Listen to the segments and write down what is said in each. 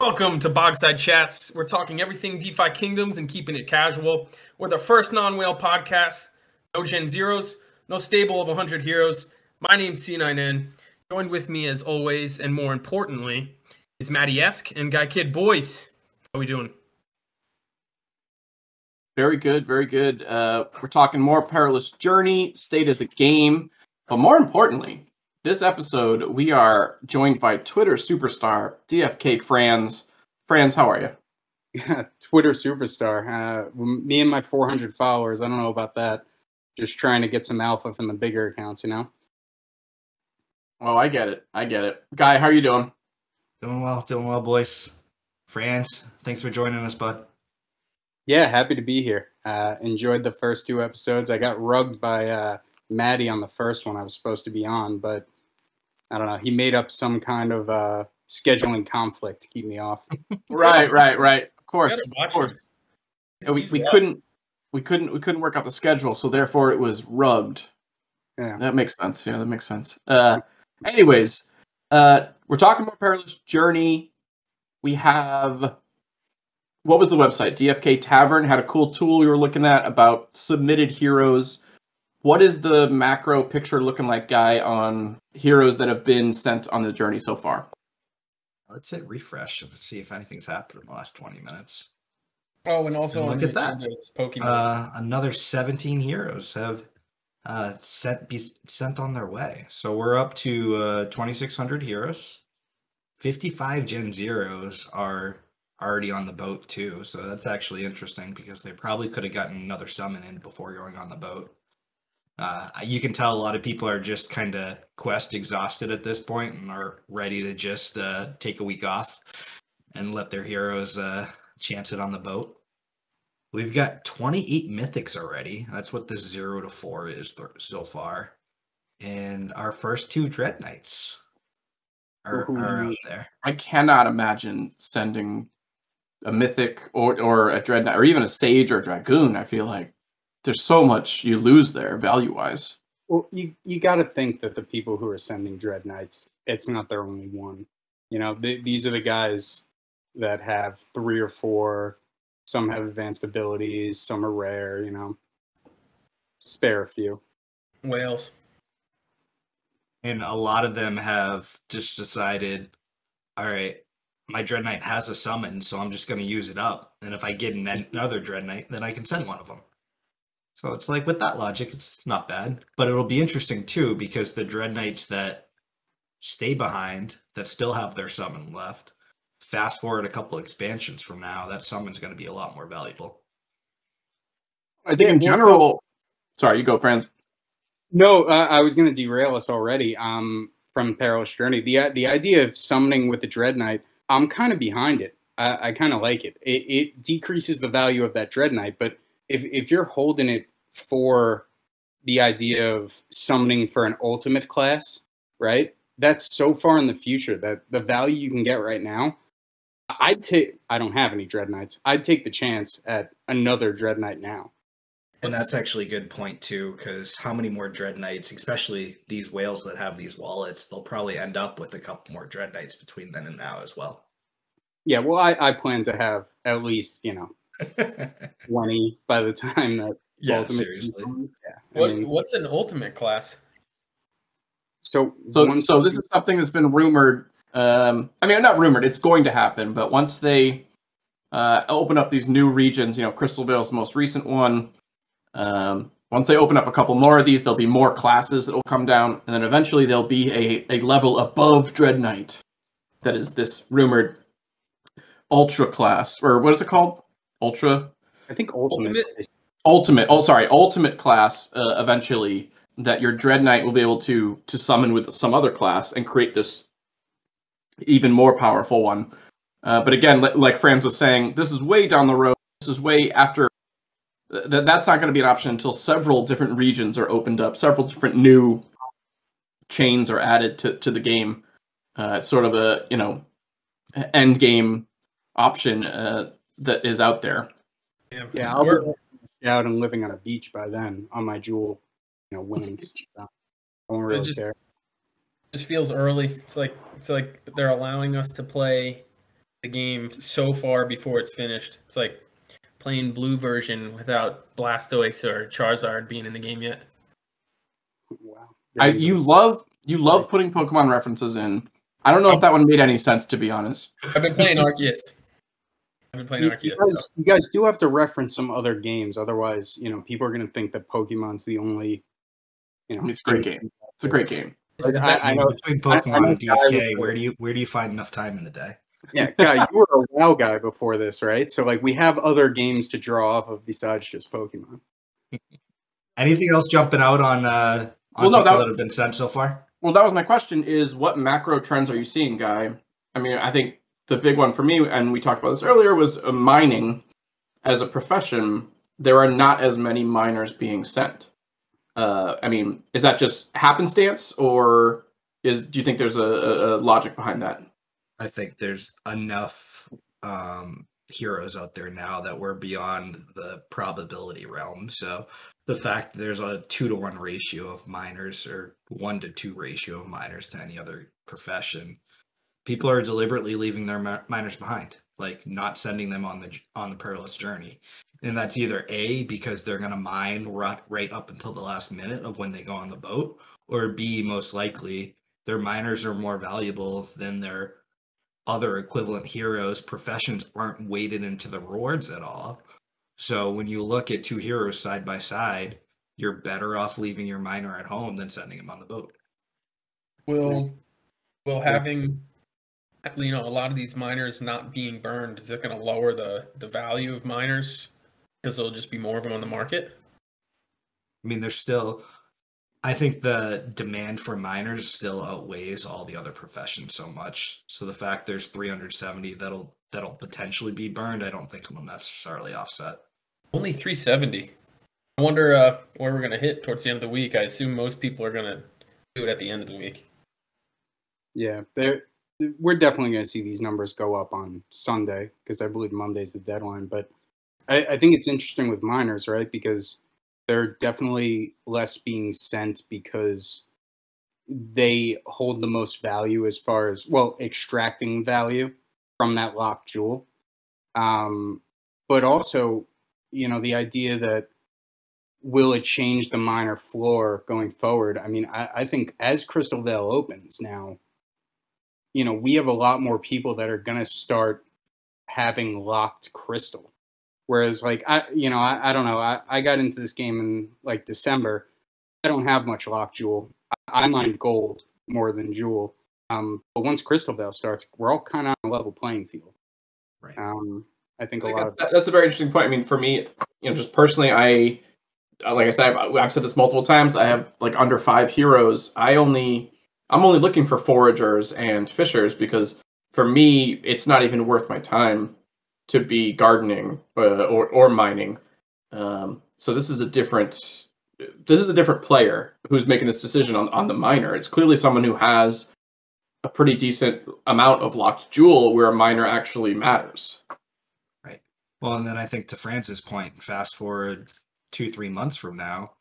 Welcome to Bogside Chats. We're talking everything DeFi Kingdoms and keeping it casual. We're the first non-whale podcast. No Gen Zeros, no stable of 100 heroes. My name's C9N. Joined with me as always, and more importantly, is Matty Esk and Guy Kid Boys. How are we doing? Very good, very good. Uh, we're talking more perilous journey, state of the game, but more importantly, this episode we are joined by Twitter superstar DFK Franz. Franz, how are you? Twitter superstar. Uh, me and my 400 followers. I don't know about that. Just trying to get some alpha from the bigger accounts, you know. Oh, I get it. I get it. Guy, how are you doing? Doing well, doing well, boys. Franz, thanks for joining us, bud. Yeah, happy to be here. Uh, enjoyed the first two episodes. I got rugged by uh, Matty on the first one I was supposed to be on, but I don't know. He made up some kind of uh, scheduling conflict to keep me off. right, right, right. Of course, of course. We, we couldn't we couldn't we couldn't work out the schedule, so therefore it was rubbed. Yeah, that makes sense. Yeah, that makes sense. Uh, anyways, uh, we're talking more perilous journey. We have what was the website? DFK Tavern had a cool tool we were looking at about submitted heroes. What is the macro picture looking like, guy, on heroes that have been sent on the journey so far? Let's hit refresh and see if anything's happened in the last 20 minutes. Oh, and also and look at that. Pokemon. Uh, another 17 heroes have uh, sent be sent on their way. So we're up to uh, 2,600 heroes. 55 Gen Zeros are already on the boat too. So that's actually interesting because they probably could have gotten another summon in before going on the boat. Uh, you can tell a lot of people are just kind of quest exhausted at this point and are ready to just uh, take a week off and let their heroes uh, chance it on the boat. We've got 28 mythics already. That's what the zero to four is th- so far. And our first two dread knights are, are out there. I cannot imagine sending a mythic or or a dread knight or even a sage or a dragoon. I feel like there's so much you lose there value wise. Well, you you got to think that the people who are sending dread knights, it's not their only one. You know, th- these are the guys that have three or four. Some have advanced abilities. Some are rare. You know, spare a few. Whales. And a lot of them have just decided, all right, my Dread Knight has a summon, so I'm just going to use it up. And if I get another Dread Knight, then I can send one of them. So it's like with that logic, it's not bad. But it'll be interesting too, because the Dread Knights that stay behind, that still have their summon left, fast forward a couple expansions from now, that summon's going to be a lot more valuable. I think in general. Sorry, you go, Franz. No, uh, I was going to derail us already um, from Perilous Journey. The the idea of summoning with the Dread Knight I'm kind of behind it. I, I kind of like it. it. It decreases the value of that Dread Knight, but if if you're holding it for the idea of summoning for an ultimate class, right? That's so far in the future that the value you can get right now. I'd take. I don't have any Dread Knights. I'd take the chance at another Dread Knight now. And that's actually a good point too, because how many more Dread Knights, especially these whales that have these wallets, they'll probably end up with a couple more Dread Knights between then and now as well. Yeah, well, I, I plan to have at least you know twenty by the time that. Yeah, seriously. Yeah. What, mean, what's an ultimate class? So, so, so this is something that's been rumored. Um, I mean, not rumored; it's going to happen. But once they uh, open up these new regions, you know, Crystal Vale's the most recent one. Um, once they open up a couple more of these, there'll be more classes that will come down, and then eventually there'll be a, a level above Dread Knight. That is this rumored Ultra class, or what is it called? Ultra. I think Ultimate. Ultimate. Ultimate. Oh, sorry, Ultimate class. Uh, eventually, that your Dread Knight will be able to to summon with some other class and create this even more powerful one. Uh, but again, like Franz was saying, this is way down the road. This is way after that that's not going to be an option until several different regions are opened up, several different new chains are added to, to the game. Uh, sort of a you know end game option uh, that is out there. Yeah, yeah I'll be out and living on a beach by then on my jewel, you know, winnings. so I won't really it just, care. Just feels early. It's like it's like they're allowing us to play the game so far before it's finished. It's like playing blue version without Blastoise or Charizard being in the game yet. Wow. I you love you love putting Pokemon references in. I don't know if that one made any sense to be honest. I've been playing Arceus. I've been playing You, Arceus. you guys, you guys do have to reference some other games, otherwise, you know, people are going to think that Pokemon's the only. You know, it's a great game. It's a great game. It's I- I know- Between Pokemon I'm and a guy DFK, where do you where do you find enough time in the day? Yeah, guy, you were a WoW guy before this, right? So like, we have other games to draw off of besides just Pokemon. Anything else jumping out on uh on Well, no, people that- that have been sent so far? Well, that was my question: is what macro trends are you seeing, guy? I mean, I think the big one for me, and we talked about this earlier, was uh, mining as a profession. There are not as many miners being sent. Uh, I mean, is that just happenstance, or is do you think there's a, a, a logic behind that? I think there's enough um, heroes out there now that we're beyond the probability realm. So the fact there's a two to one ratio of miners or one to two ratio of miners to any other profession, people are deliberately leaving their mi- miners behind, like not sending them on the on the perilous journey. And that's either A because they're going to mine right, right up until the last minute of when they go on the boat, or B most likely their miners are more valuable than their other equivalent heroes. Professions aren't weighted into the rewards at all. So when you look at two heroes side by side you're better off leaving your miner at home than sending him on the boat. Will will having you know a lot of these miners not being burned is it going to lower the the value of miners because there'll just be more of them on the market? i mean there's still i think the demand for miners still outweighs all the other professions so much so the fact there's 370 that'll that'll potentially be burned i don't think it'll necessarily offset Only 370. I wonder uh, where we're going to hit towards the end of the week. I assume most people are going to do it at the end of the week. Yeah, they're, we're definitely going to see these numbers go up on Sunday because I believe Monday's the deadline. But I, I think it's interesting with miners, right? Because they're definitely less being sent because they hold the most value as far as well extracting value from that locked jewel. Um, but also, you know, the idea that will it change the miner floor going forward? I mean, I, I think as Crystal Vale opens now, you know, we have a lot more people that are going to start having locked crystal. Whereas, like, I, you know, I, I don't know. I, I got into this game in like December. I don't have much locked jewel. I, I mine gold more than jewel. Um, but once Crystal Vale starts, we're all kind of on a level playing field. right Um, I think a lot of that- that's a very interesting point. I mean, for me, you know, just personally, I uh, like I said, I've, I've said this multiple times. I have like under five heroes. I only, I'm only looking for foragers and fishers because for me, it's not even worth my time to be gardening uh, or or mining. Um, so this is a different, this is a different player who's making this decision on on the miner. It's clearly someone who has a pretty decent amount of locked jewel where a miner actually matters. Right. Well, and then I think to Franz's point, fast forward two, three months from now,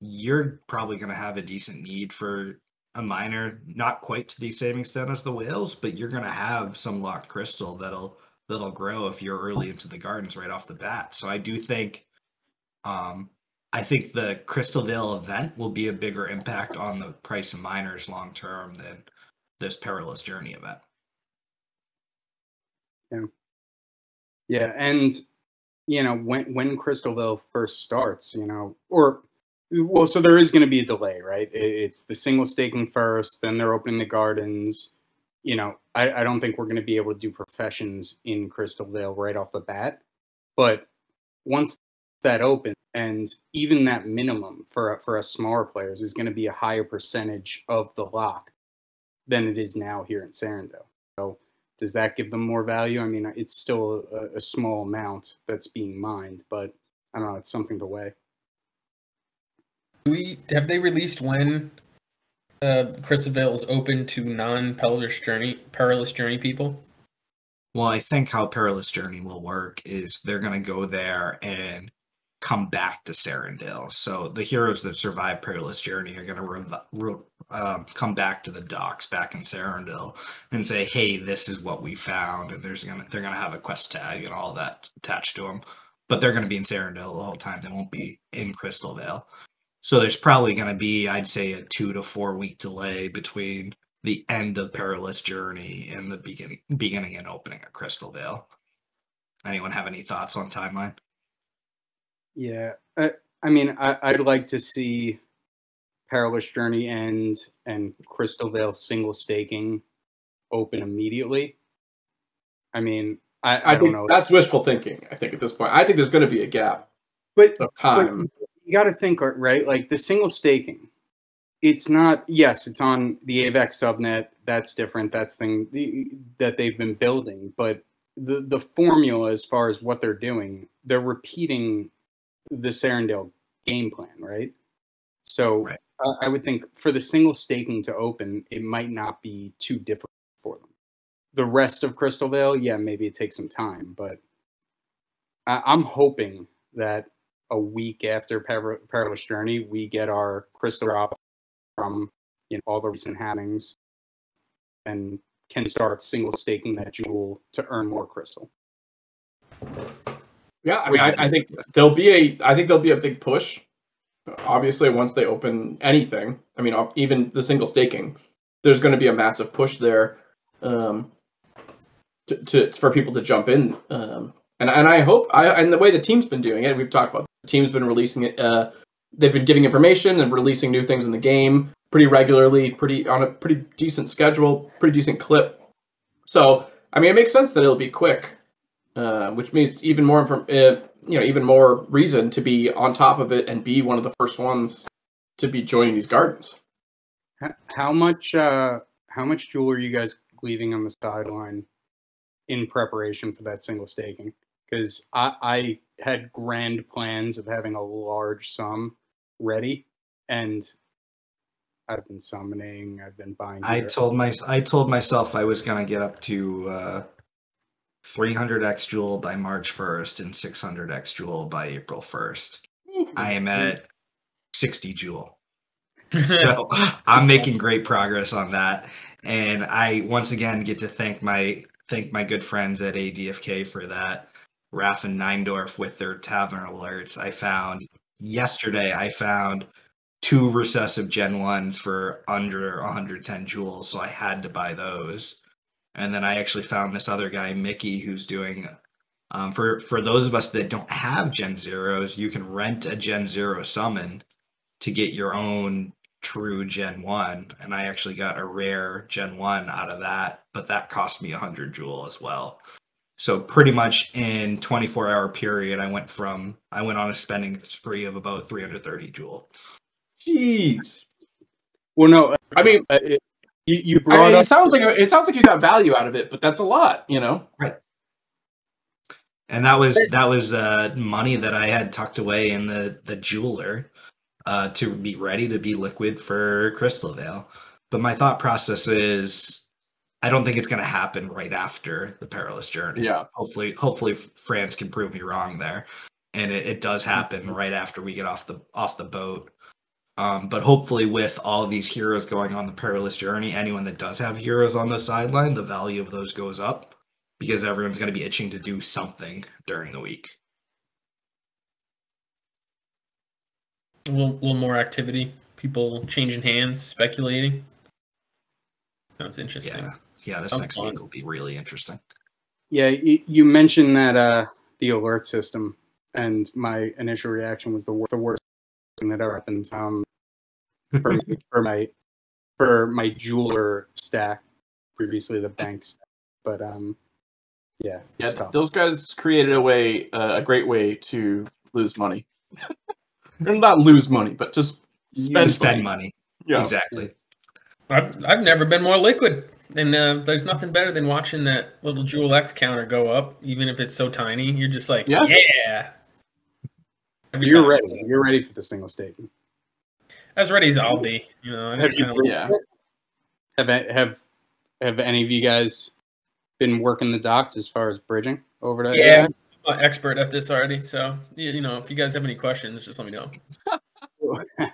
you're probably going to have a decent need for a miner, not quite to the same extent as the whales, but you're to have some locked crystal that'll that'll grow if you're early into the gardens right off the bat. So I do think, um, I think the Crystal Vale event will be a bigger impact on the price of miners long term than this perilous journey event. Yeah, Yeah, and you know when when Crystal Vale first starts, you know, or well, so there is going to be a delay, right? It's the single staking first, then they're opening the gardens. You know, I, I don't think we're going to be able to do professions in Crystal Vale right off the bat, but once that opens, and even that minimum for for us smaller players is going to be a higher percentage of the lock than it is now here in Serendale. So does that give them more value? I mean, it's still a, a small amount that's being mined, but I don't know. It's something to weigh. We have they released when uh, Crystal Vale is open to non-perilous journey perilous journey people? Well, I think how Perilous Journey will work is they're going to go there and come back to Serendale. So the heroes that survive Perilous Journey are going to re- re- um, come back to the docks back in Serendale and say, "Hey, this is what we found," and there's gonna they're gonna have a quest tag and all that attached to them, but they're gonna be in Serendale the whole time. They won't be in Crystal Vale. So there's probably gonna be, I'd say, a two to four week delay between the end of Perilous Journey and the beginning beginning and opening of Crystal Vale. Anyone have any thoughts on timeline? Yeah, I, I mean, I, I'd like to see Perilous Journey end and Crystal Vale single staking open immediately. I mean, I, I, I, don't know, that's wishful thinking. I think at this point, I think there's going to be a gap but of but time. You got to think right, like the single staking. It's not. Yes, it's on the AVAX subnet. That's different. That's thing the, that they've been building, but the the formula as far as what they're doing, they're repeating the Serendale game plan, right? So Right. uh, I would think for the single staking to open, it might not be too difficult for them. The rest of Crystal Vale, yeah, maybe it takes some time, but I, I'm hoping that a week after Per- Perilous Journey, we get our crystal drop from you know all the recent happenings, and can start single staking that jewel to earn more crystal. Yeah, I mean, I, I think there'll be a, I think there'll be a big push. Obviously, once they open anything, I mean, even the single staking, there's going to be a massive push there, um, to, to for people to jump in. Um, and and I hope, I and the way the team's been doing it, we've talked about. Team's been releasing it. Uh, they've been giving information and releasing new things in the game pretty regularly, pretty on a pretty decent schedule, pretty decent clip. So, I mean, it makes sense that it'll be quick uh, which means even more inform- uh, you know even more reason to be on top of it and be one of the first ones to be joining these gardens. How much uh how much jewel are you guys leaving on the sideline in preparation for that single staking? Because I, I had grand plans of having a large sum ready, and I've been summoning. I've been buying. I gear. told my I told myself I was gonna get up to uh, 300x jewel by March 1st and 600x jewel by April 1st. I am at 60 jewel, so I'm making great progress on that. And I once again get to thank my thank my good friends at ADFK for that. Raff and Neindorf with their tavern alerts. I found yesterday. I found two recessive Gen ones for under 110 jewels, so I had to buy those. And then I actually found this other guy, Mickey, who's doing. Um, for for those of us that don't have Gen zeros, you can rent a Gen zero summon to get your own true Gen one. And I actually got a rare Gen one out of that, but that cost me 100 jewel as well. So pretty much in 24 hour period, I went from I went on a spending spree of about 330 jewel. Jeez. well, no, I mean, uh, it, you, you I brought mean, up it sounds like it sounds like you got value out of it, but that's a lot, you know. Right. And that was that was uh, money that I had tucked away in the the jeweler uh, to be ready to be liquid for Crystal Vale. But my thought process is, I don't think it's going to happen right after the perilous journey. Yeah. Hopefully, hopefully Franz can prove me wrong there, and it, it does happen right after we get off the off the boat. Um, but hopefully, with all these heroes going on the perilous journey, anyone that does have heroes on the sideline, the value of those goes up because everyone's going to be itching to do something during the week. a little, little more activity, people changing hands, speculating. Sounds interesting. Yeah, yeah. This Sounds next fun. week will be really interesting. Yeah, you, you mentioned that uh, the alert system, and my initial reaction was the worst, the worst thing that ever happened um, for, me, for my for my jeweler stack, previously the bank stack. But um, yeah, Yeah, it's tough. those guys created a way, uh, a great way to lose money. Or not lose money, but just To spend, spend money. money. Yeah. Exactly. I've, I've never been more liquid. And uh, there's nothing better than watching that little Jewel X counter go up, even if it's so tiny. You're just like, Yeah. yeah. Every You're time. ready. You're ready for the single staking. As ready as I'll be. You know, Have you kinda- yeah. Have have have any of you guys been working the docks as far as bridging over to? Yeah. I'm an expert at this already. So, you you know, if you guys have any questions, just let me know.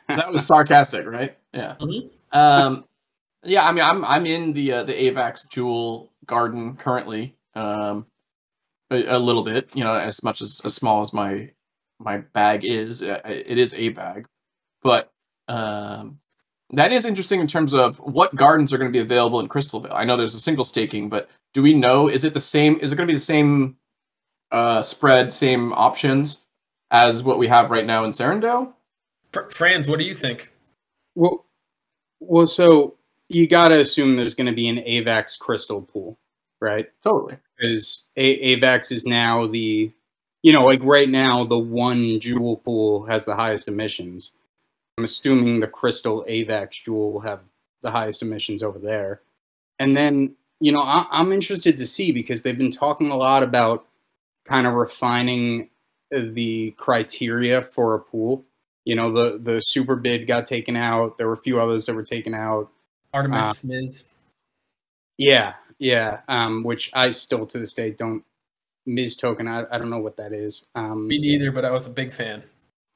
That was sarcastic, right? Yeah. Mhm. Um, yeah, I mean, I'm I'm in the uh, the Avax Jewel Garden currently. Um, a, a little bit, you know, as much as as small as my my bag is, uh, it is a bag, but um, that is interesting in terms of what gardens are going to be available in Crystalvale. I know there's a single staking, but do we know is it the same? Is it going to be the same uh, spread, same options as what we have right now in Serendale? Fr- Franz, what do you think? Well, well, so you got to assume there's going to be an AVAX crystal pool, right? Totally. Because A- AVAX is now the, you know, like right now, the one jewel pool has the highest emissions. I'm assuming the crystal AVAX jewel will have the highest emissions over there. And then, you know, I- I'm interested to see because they've been talking a lot about kind of refining the criteria for a pool. You know, the the super bid got taken out. There were a few others that were taken out. Artemis MIS. Yeah, yeah. Um, which I still to this day don't. Ms. Token, I, I don't know what that is. Um, Me neither, but I was a big fan.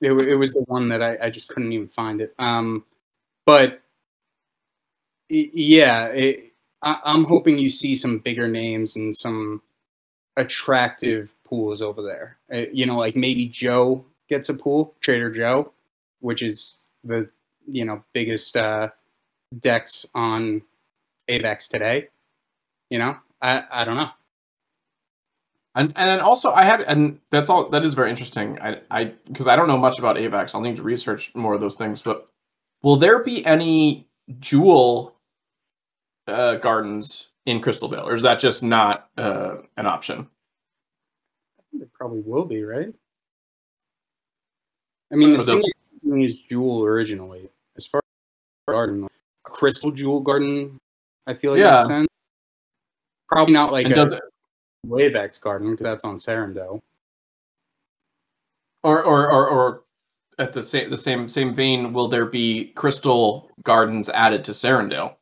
it, it was the one that I, I just couldn't even find it. Um, but y- yeah, it, I, I'm hoping you see some bigger names and some attractive pools over there. Uh, you know, like maybe Joe gets a pool, Trader Joe, which is the you know biggest uh, decks on AVAX today. You know, I I don't know. And and then also I had and that's all that is very interesting. I I because I don't know much about AVAX. I'll need to research more of those things. But will there be any jewel uh, gardens in Crystal Vale, or is that just not uh, an option? I think there probably will be, right? I mean, the the- single thing is Jewel originally. As far as garden, crystal Jewel garden, I feel like Yeah. makes sense. Probably not like And a does it- garden because that's on Serendale. or, or or or at the same the same same vein, will there be crystal gardens added to Serendale?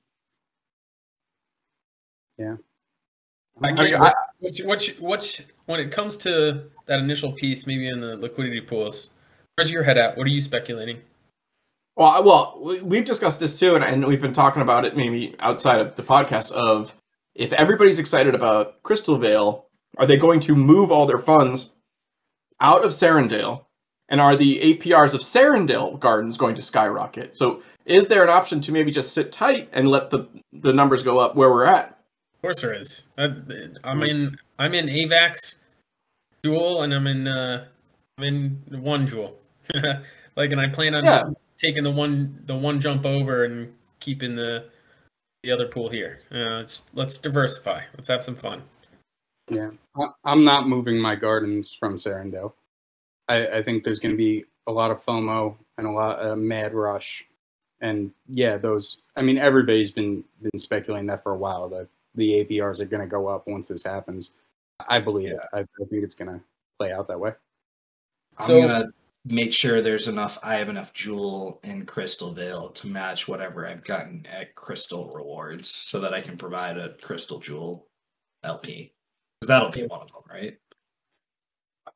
Yeah. I get mean, I- what's, what's, what's, when it comes to that initial piece, maybe in the liquidity pools, where's your head at? What are you speculating? Well, I- well, we- we've discussed this too, and, and we've been talking about it maybe outside of the podcast. Of if everybody's excited about Crystal Vale, are they going to move all their funds out of Serendale, and are the APRs of Serendale Gardens going to skyrocket? So, is there an option to maybe just sit tight and let the the numbers go up where we're at? Of course there is. I, I'm in, I'm in AVAX Jewel, and I'm in, uh, I'm in one Jewel. like, and I plan on Yeah. Taking the one, the one jump over and keeping the, the other pool here. Uh, let's, let's diversify. Let's have some fun. Yeah, I, I'm not moving my gardens from Serendale. I, I think there's going to be a lot of FOMO and a lot of mad rush, and yeah, those. I mean, everybody's been been speculating that for a while that the APRs are going to go up once this happens. I believe it. I, I think it's going to play out that way. I'm So- gonna make sure there's enough. I have enough jewel in Crystal Vale to match whatever I've gotten at Crystal Rewards, so that I can provide a Crystal Jewel LP. that'll be one of them, right?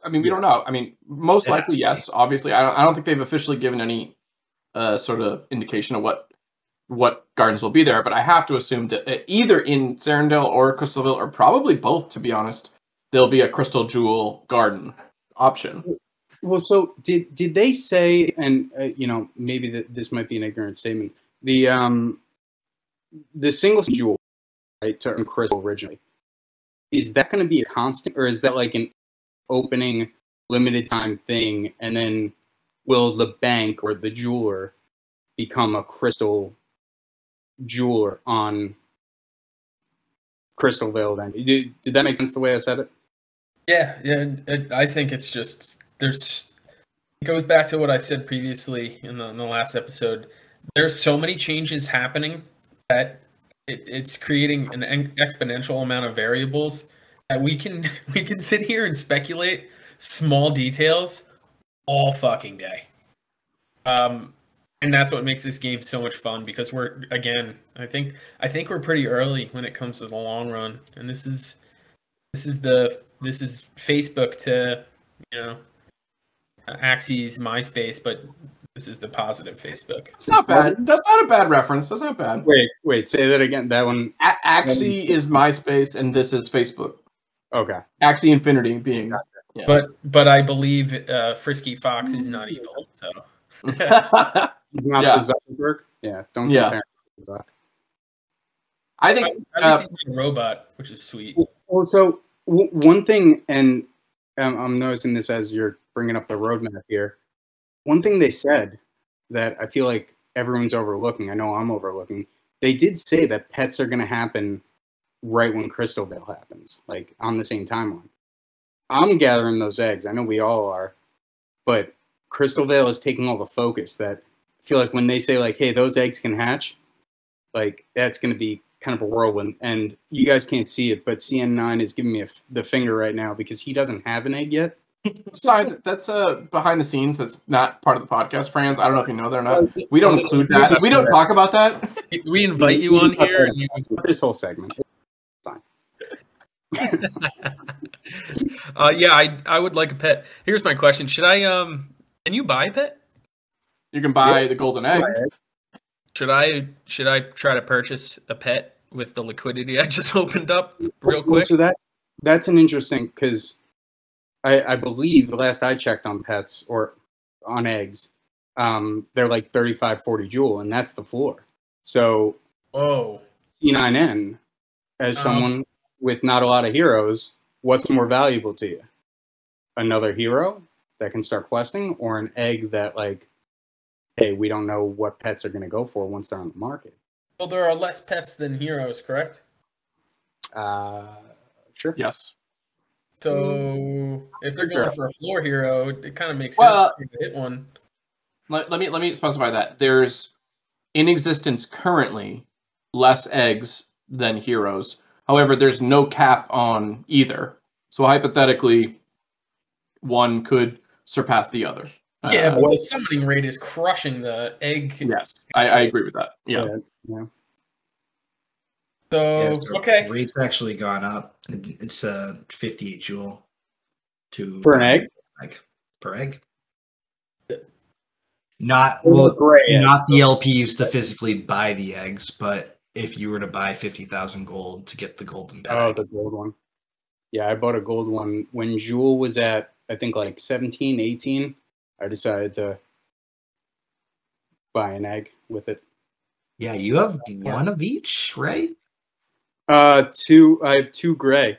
I mean, we don't know. I mean, most It likely to be. yes. Obviously, I don't. I don't think they've officially given any uh, sort of indication of what what gardens will be there. But I have to assume that uh, either in Serendale or Crystalvale, or probably both, to be honest, there'll be a Crystal Jewel garden option. Well, so did did they say? And uh, you know, maybe that this might be an ignorant statement. The um, the single jewel, right, to earn crystal originally, is that going to be a constant, or is that like an opening limited time thing, and then will the bank or the jeweler become a crystal jeweler on Crystal Vale? Then did, did that make sense the way I said it? Yeah, yeah. It, I think it's just there's. It goes back to what I said previously in the, in the last episode. There's so many changes happening that it, it's creating an en- exponential amount of variables that we can we can sit here and speculate small details all fucking day. Um, and that's what makes this game so much fun because we're again, I think I think we're pretty early when it comes to the long run, and this is this is the this is Facebook to you know Axie's MySpace, but This is the positive Facebook. It's not bad. That's not a bad reference. That's not bad. Wait, wait, say that again. That one. A- Axie is MySpace, and this is Facebook. Okay. Axie Infinity being. But but I believe uh, Frisky Fox is not evil. So I Not Yeah. the Zuckerberg. Yeah. Don't Yeah. compare. to Zuck. think. at uh, least he's not a robot, which is sweet. Also, w- one thing, and um, I'm noticing this as you're bringing up the roadmap here. One thing they said that I feel like everyone's overlooking. I know I'm overlooking. They did say that pets are going to happen right when Crystal Vale happens, like on the same timeline. I'm gathering those eggs. I know we all are, but Crystal Vale is taking all the focus. That I feel like when they say like, "Hey, those eggs can hatch," like that's going to be kind of a whirlwind. And you guys can't see it, but CN9 is giving me a the finger right now because he doesn't have an egg yet. Sorry, that's uh behind the scenes. That's not part of the podcast, Franz. I don't know if you know that or not. We don't include that. We don't talk about that. We invite you on here, and you, This whole segment. uh, yeah, I I would like a pet. Here's my question: Should I um? Can you buy a pet? You can buy the golden egg. Should I should I try to purchase a pet with the liquidity I just opened up real Well, quick? So that that's an interesting because I, I believe the last I checked on pets or on eggs, um, they're like 35, 40 jewel, and that's the floor. So Oh, C9N, as Um, someone with not a lot of heroes, what's more valuable to you? Another hero that can start questing, or an egg that like, hey, we don't know what pets are going to go for once they're on the market. well, there are less pets than heroes, correct? Uh, sure. Yes. So if they're Sure. going for a floor hero, it kind of makes Well- sense to hit one. Let, let me let me specify that there's in existence currently less eggs than heroes. However, there's no cap on either. So hypothetically, one could surpass the other. Yeah, Uh, but the summoning rate is crushing the egg. yes, I, I agree with that. Yeah. yeah. So Yeah, so okay, Rate's actually gone up. It- It's uh 58 jewel to For an egg? Like per egg. Not Well, well, gray eggs, not the LPs to physically buy the eggs, but if you were to buy 50,000 gold to get the golden pet Oh, egg. the gold one. Yeah, I bought a gold one when Jewel was at I think like 17, 18. I decided to buy an egg with it. Yeah, you have one of each, right? Uh, two. I have two gray.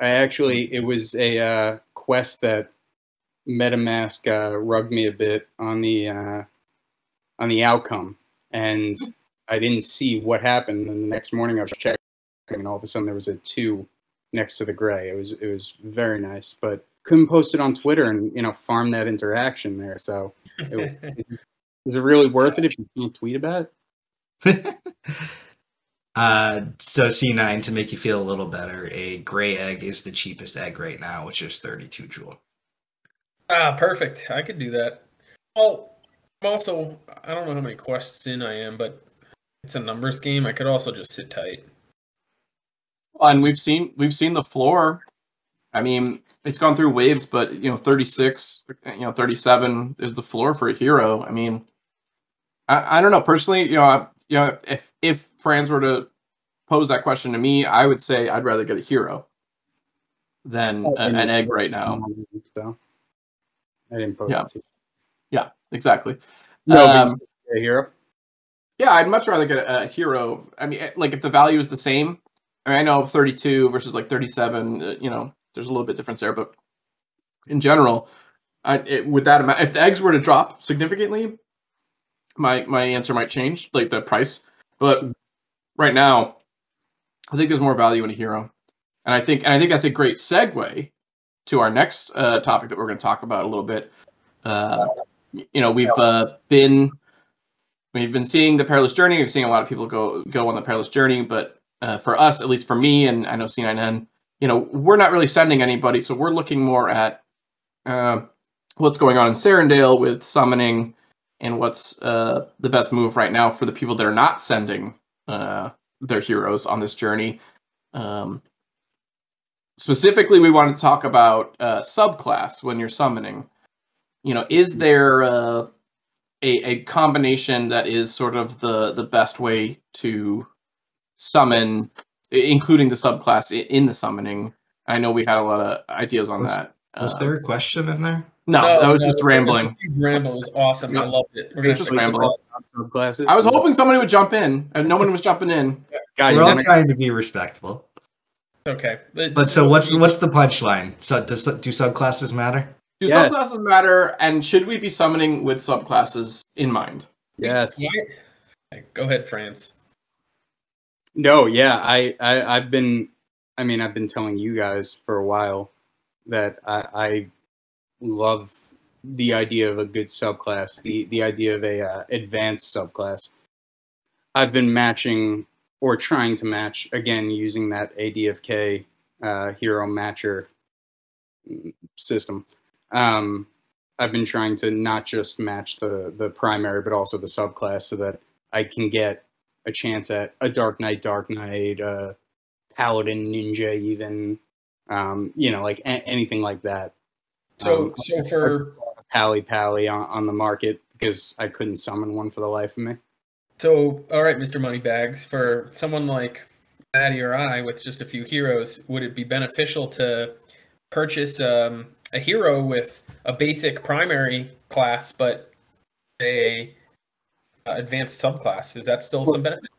I actually it was a uh, quest that MetaMask uh, rugged me a bit on the uh, on the outcome, and I didn't see what happened. And the next morning I was checking, and all of a sudden there was a two next to the gray. It was it was very nice, but couldn't post it on Twitter and you know farm that interaction there. So it was, is it really worth it if you can't tweet about it? uh, so C9 to make you feel a little better, a gray egg is the cheapest egg right now, which is 32 jewel. ah, perfect. I could do that. Well, I'm also I don't know how many quests in I am, but it's a numbers game. I could also just sit tight. And we've seen we've seen the floor. I mean, it's gone through waves, but you know, 36, you know, 37 is the floor for a hero. I mean, I, I don't know personally. You know, I, you know, if if Franz were to pose that question to me, I would say I'd rather get a hero than Oh, a- an egg right now. So I didn't post Yeah. Yeah, exactly. No, Um, a hero. Yeah, I'd much rather get a, a hero. I mean, like if the value is the same. I mean, I know 32 versus like 37. Uh, you know, there's a little bit difference there, but in general, I it, with that amount, if the eggs were to drop significantly, my my answer might change, like the price. But right now, I think there's more value in a hero, and I think and I think that's a great segue to our next uh, topic that we're going to talk about a little bit. Uh, you know, we've uh, been we've been seeing the perilous journey. We've seen a lot of people go go on the perilous journey, but uh, for us, at least for me, and I know C9N, you know, we're not really sending anybody, so we're looking more at uh, what's going on in Serendale with summoning and what's uh, the best move right now for the people that are not sending uh, their heroes on this journey. Um, specifically, we want to talk about uh, subclass when you're summoning. You know, is there uh, a, a combination that is sort of the the best way to summon, including the subclass in the summoning. I know we had a lot of ideas on Was- that. Was Uh, there a question in there? No, that was no, just it rambling. it was a huge ramble. Was awesome. I loved it. We're it's just rambling. Subclasses. I was hoping somebody would jump in, and no one was jumping in. Guys, We're all then- trying to be respectful. Okay, But but so what's what's the punchline? So does do subclasses matter? Do Yes. subclasses matter, and should we be summoning with subclasses in mind? yes. Go ahead, Franz. No, yeah, I, I I've been I mean I've been telling you guys for a while that I, I love the idea of a good subclass, the the idea of a uh, advanced subclass. I've been matching or trying to match again using that ADFK uh, hero matcher system. Um, I've been trying to not just match the the primary but also the subclass so that I can get a chance at a Dark Knight, Dark Knight, uh, Paladin, Ninja, even, um, you know, like a- anything like that. So, Um, so for Pally Pally on, on the market because I couldn't summon one for the life of me. so, all right, Mr. Moneybags, for someone like Matty or I with just a few heroes, would it be beneficial to purchase um, a hero with a basic primary class but a uh, advanced subclass? Is that still some benefit?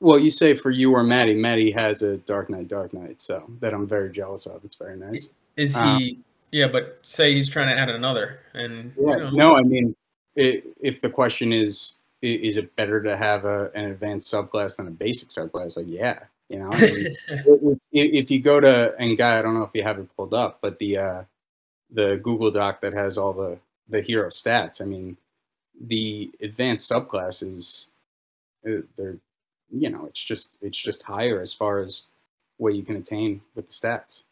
Well, you say for you or Matty. Matty has a Dark Knight, Dark Knight, so that I'm very jealous of. It's very nice. Is he? Yeah, but say he's trying to add another, and you know, no, I mean, i if the question is, is it better to have a, an advanced subclass than a basic subclass? Like, yeah, you know. I mean, if- if you go to and guy, I don't know if you have it pulled up, but the uh, the Google Doc that has all the the hero stats. I mean, the advanced subclasses, uh, they're you know, it's just it's just higher as far as what you can attain with the stats.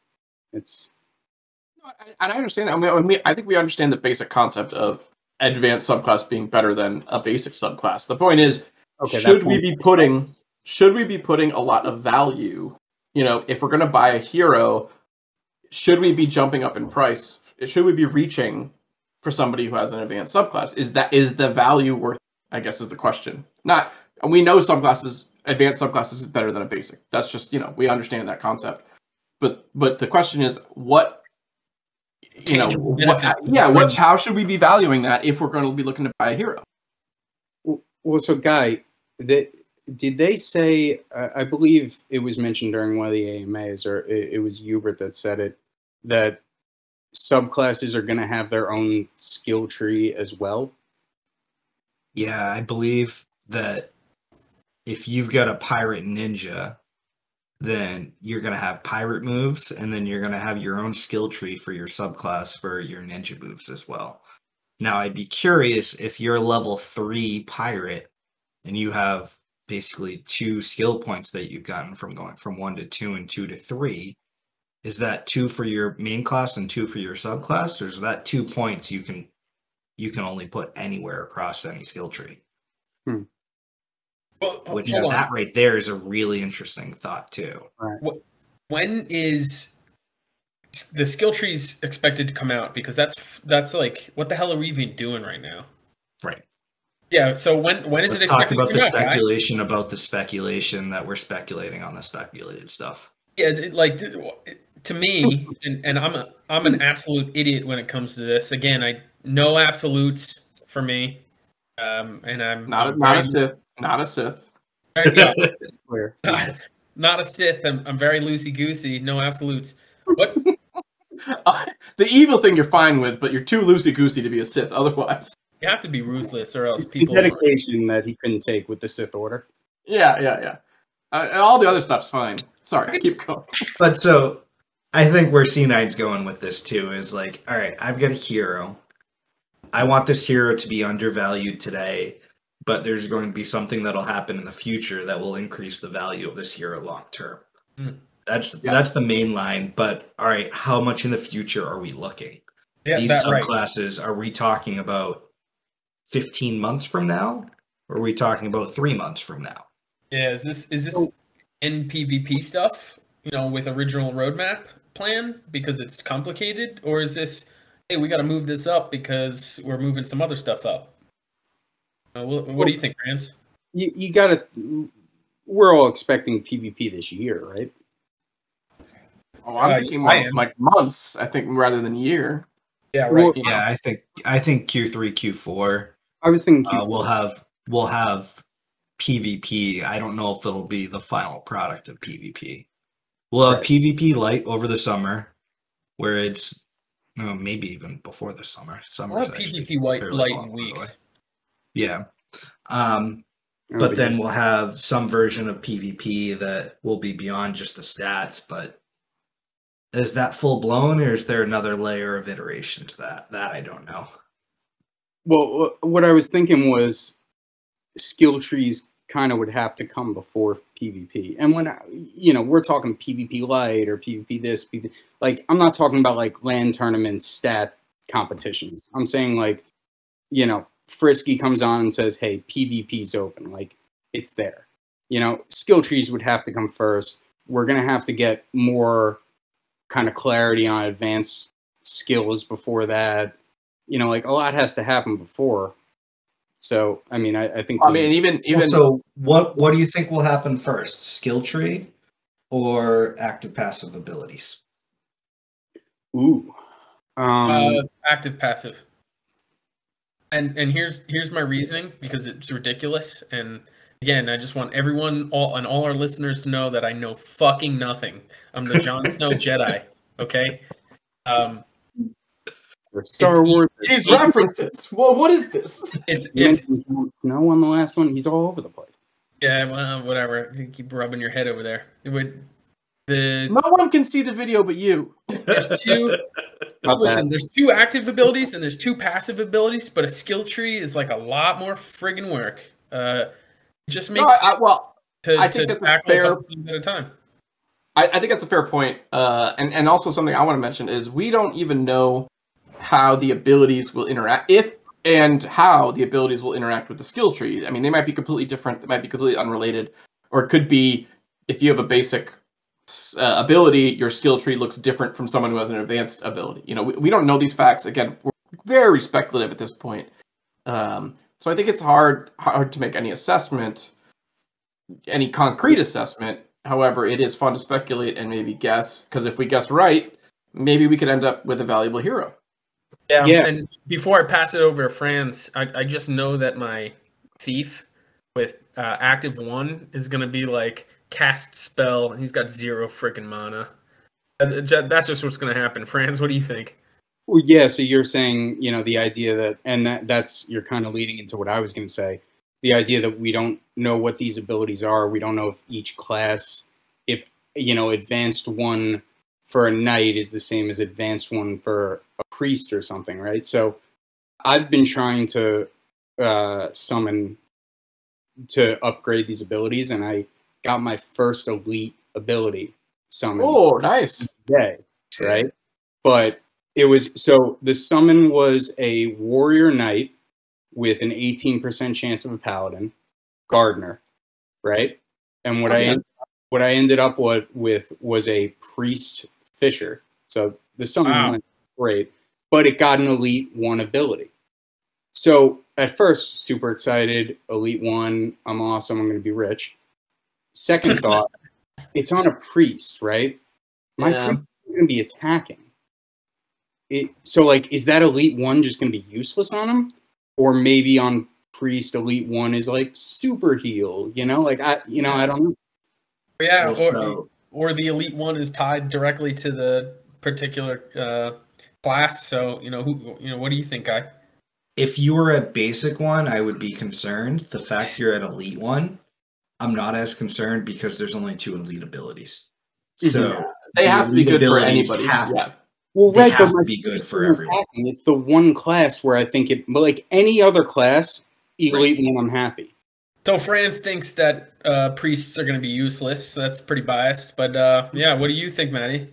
It's And I understand that. I mean, I mean, I think we understand the basic concept of advanced subclass being better than a basic subclass. The point is, okay. should we be putting should we be putting a lot of value you know if we're going to buy a hero should we be jumping up in price should we be reaching for somebody who has an advanced subclass is that is the value worth i guess is the question not we know subclasses advanced subclasses is better than a basic that's just you know we understand that concept but but the question is what you know what, yeah the what how should we be valuing that if we're going to be looking to buy a hero Well, so Guy, that did they say? Uh, I believe it was mentioned during one of the AMAs, or it, it was Hubert that said it that subclasses are going to have their own skill tree as well. Yeah, I believe that if you've got a pirate ninja, then you're gonna have pirate moves, and then you're gonna have your own skill tree for your subclass for your ninja moves as well. Now, I'd be curious if you're a level three pirate and you have basically two skill points that you've gotten from going from one to two and two to three. Is that two for your main class and two for your subclass, or is that two points you can you can only put anywhere across any skill tree? Hmm. Well, Which hold on. that right there is a really interesting thought too. when is the skill trees expected to come out? Because that's that's like what the hell are we even doing right now? Right. Yeah. So when when is Let's it talk about the to come out? guys? speculation about the speculation that we're speculating on the speculated stuff. Yeah, like to me, and, and I'm a I'm an absolute idiot when it comes to this. Again, I no absolutes for me, um, and I'm not a, I'm not a very- sith not a sith not, not a Sith. I'm, I'm very loosey goosey. No absolutes. What? Uh, the evil thing you're fine with, but you're too loosey goosey to be a Sith otherwise. You have to be ruthless, or else it's the people. dedication that he couldn't take with the Sith Order. Yeah, yeah, yeah. Uh, all the other stuff's fine. Sorry, keep going. But so I think where C9's going with this too is like, all right, I've got a hero. I want this hero to be undervalued today, but there's going to be something that'll happen in the future that will increase the value of this hero long term. Hmm. That's Yes. that's the main line. But all right, how much in the future are we looking? yeah, These that, right. subclasses, are we talking about 15 months from now? Or are we talking about three months from now? Yeah, is this is this NPVP stuff? You know, with original roadmap plan because it's complicated, or is this hey we got to move this up because we're moving some other stuff up? Uh, what, what do you think, Rance? You, you gotta. We're all expecting PvP this year, right? Oh, I'm Uh, thinking I more like months. I think rather than year. Yeah, Well, right. Yeah, I think I think Q3, Q4 I was thinking. uh, Q4. we'll have we'll have PvP. I don't know if it'll be the final product of PvP. We'll have Right. PvP light over the summer, where it's no, maybe even before the summer. I'll have PvP white light far in away. weeks. Yeah. Um, but then we'll have some version of PvP that will be beyond just the stats. But is that full blown, or is there another layer of iteration to that? That I don't know. Well, what I was thinking was skill trees kind of would have to come before PvP. And when I, you know, we're talking PvP light or PvP this, PvP, like I'm not talking about like land tournaments, stat competitions. I'm saying like, you know, Frisky comes on and says, "Hey, PvP's open." Like it's there. You know, skill trees would have to come first. We're gonna have to get more kind of clarity on advanced skills before that you know, like a lot has to happen before. So, I mean, I, I think. I we- mean, even even so, what what do you think will happen first? Skill tree or active passive abilities? ooh, um, uh, active passive. And and here's here's my reasoning because it's ridiculous. And again, I just want everyone all and all our listeners to know that I know fucking nothing. I'm the Jon Snow Jedi. Okay. Um, Star it's- Wars. these references. Well, what is this? it's You it's mentioned Jon Snow on the last one. He's all over the place. yeah, well, whatever. You keep rubbing your head over there. It would the No one can see the video but you. there's two About Listen, that. there's two active abilities and there's two passive abilities, but a skill tree is like a lot more friggin' work. Uh, just No, makes I, I- well, to, I think that's a fair- at a time. I, I think that's a fair point. Uh, and and also something I want to mention is we don't even know how the abilities will interact if and how the abilities will interact with the skill tree. I mean, they might be completely different. They might be completely unrelated, or it could be if you have a basic uh, ability, your skill tree looks different from someone who has an advanced ability. You know, we, we don't know these facts. Again, we're very speculative at this point. Um, so I think it's hard hard to make any assessment, any concrete assessment. However, it is fun to speculate and maybe guess because if we guess right, maybe we could end up with a valuable hero. Yeah. Yeah. And before I pass it over to Franz, I, I just know that my thief with uh, active one is going to be like cast spell, and he's got zero freaking mana. That's just what's going to happen. Franz, what do you think? Well, yeah. So you're saying, you know, the idea that, and that that's you're kind of leading into what I was going to say. The idea that we don't know what these abilities are. We don't know if each class, if you know, advanced one for a knight is the same as advanced one for a priest or something, right? So I've been trying to uh, summon to upgrade these abilities, and I got my first elite ability summon Oh, nice. today right? But it was so the summon was a warrior knight with an 18% chance of a paladin, gardener, right? And what I Okay. en- what I ended up with, with was a priest fisher. So the summon Wow. went great, but it got an elite one ability. So at first, super excited, elite one, I'm awesome, I'm going to be rich. Second thought, it's on a priest, right? My Yeah. priest is going to be attacking. It, so, like, is that elite one just going to be useless on him, or maybe on priest elite one is like super heal? You know, like I, you know, I don't know. Yeah, or, so- or the elite one is tied directly to the particular uh, class. So you know who you know. What do you think, guy? if you were a basic one, I would be concerned. The fact you're at elite one, I'm not as concerned because there's only two elite abilities. So Mhm. They the have to be good for anybody. have- yeah. Well, They right, have but to be good for everyone. attacking. It's the one class where I think it, but like any other class, elite one, I'm happy. So Franz thinks that uh, priests are going to be useless. So that's pretty biased. But uh, yeah, what do you think, Matty?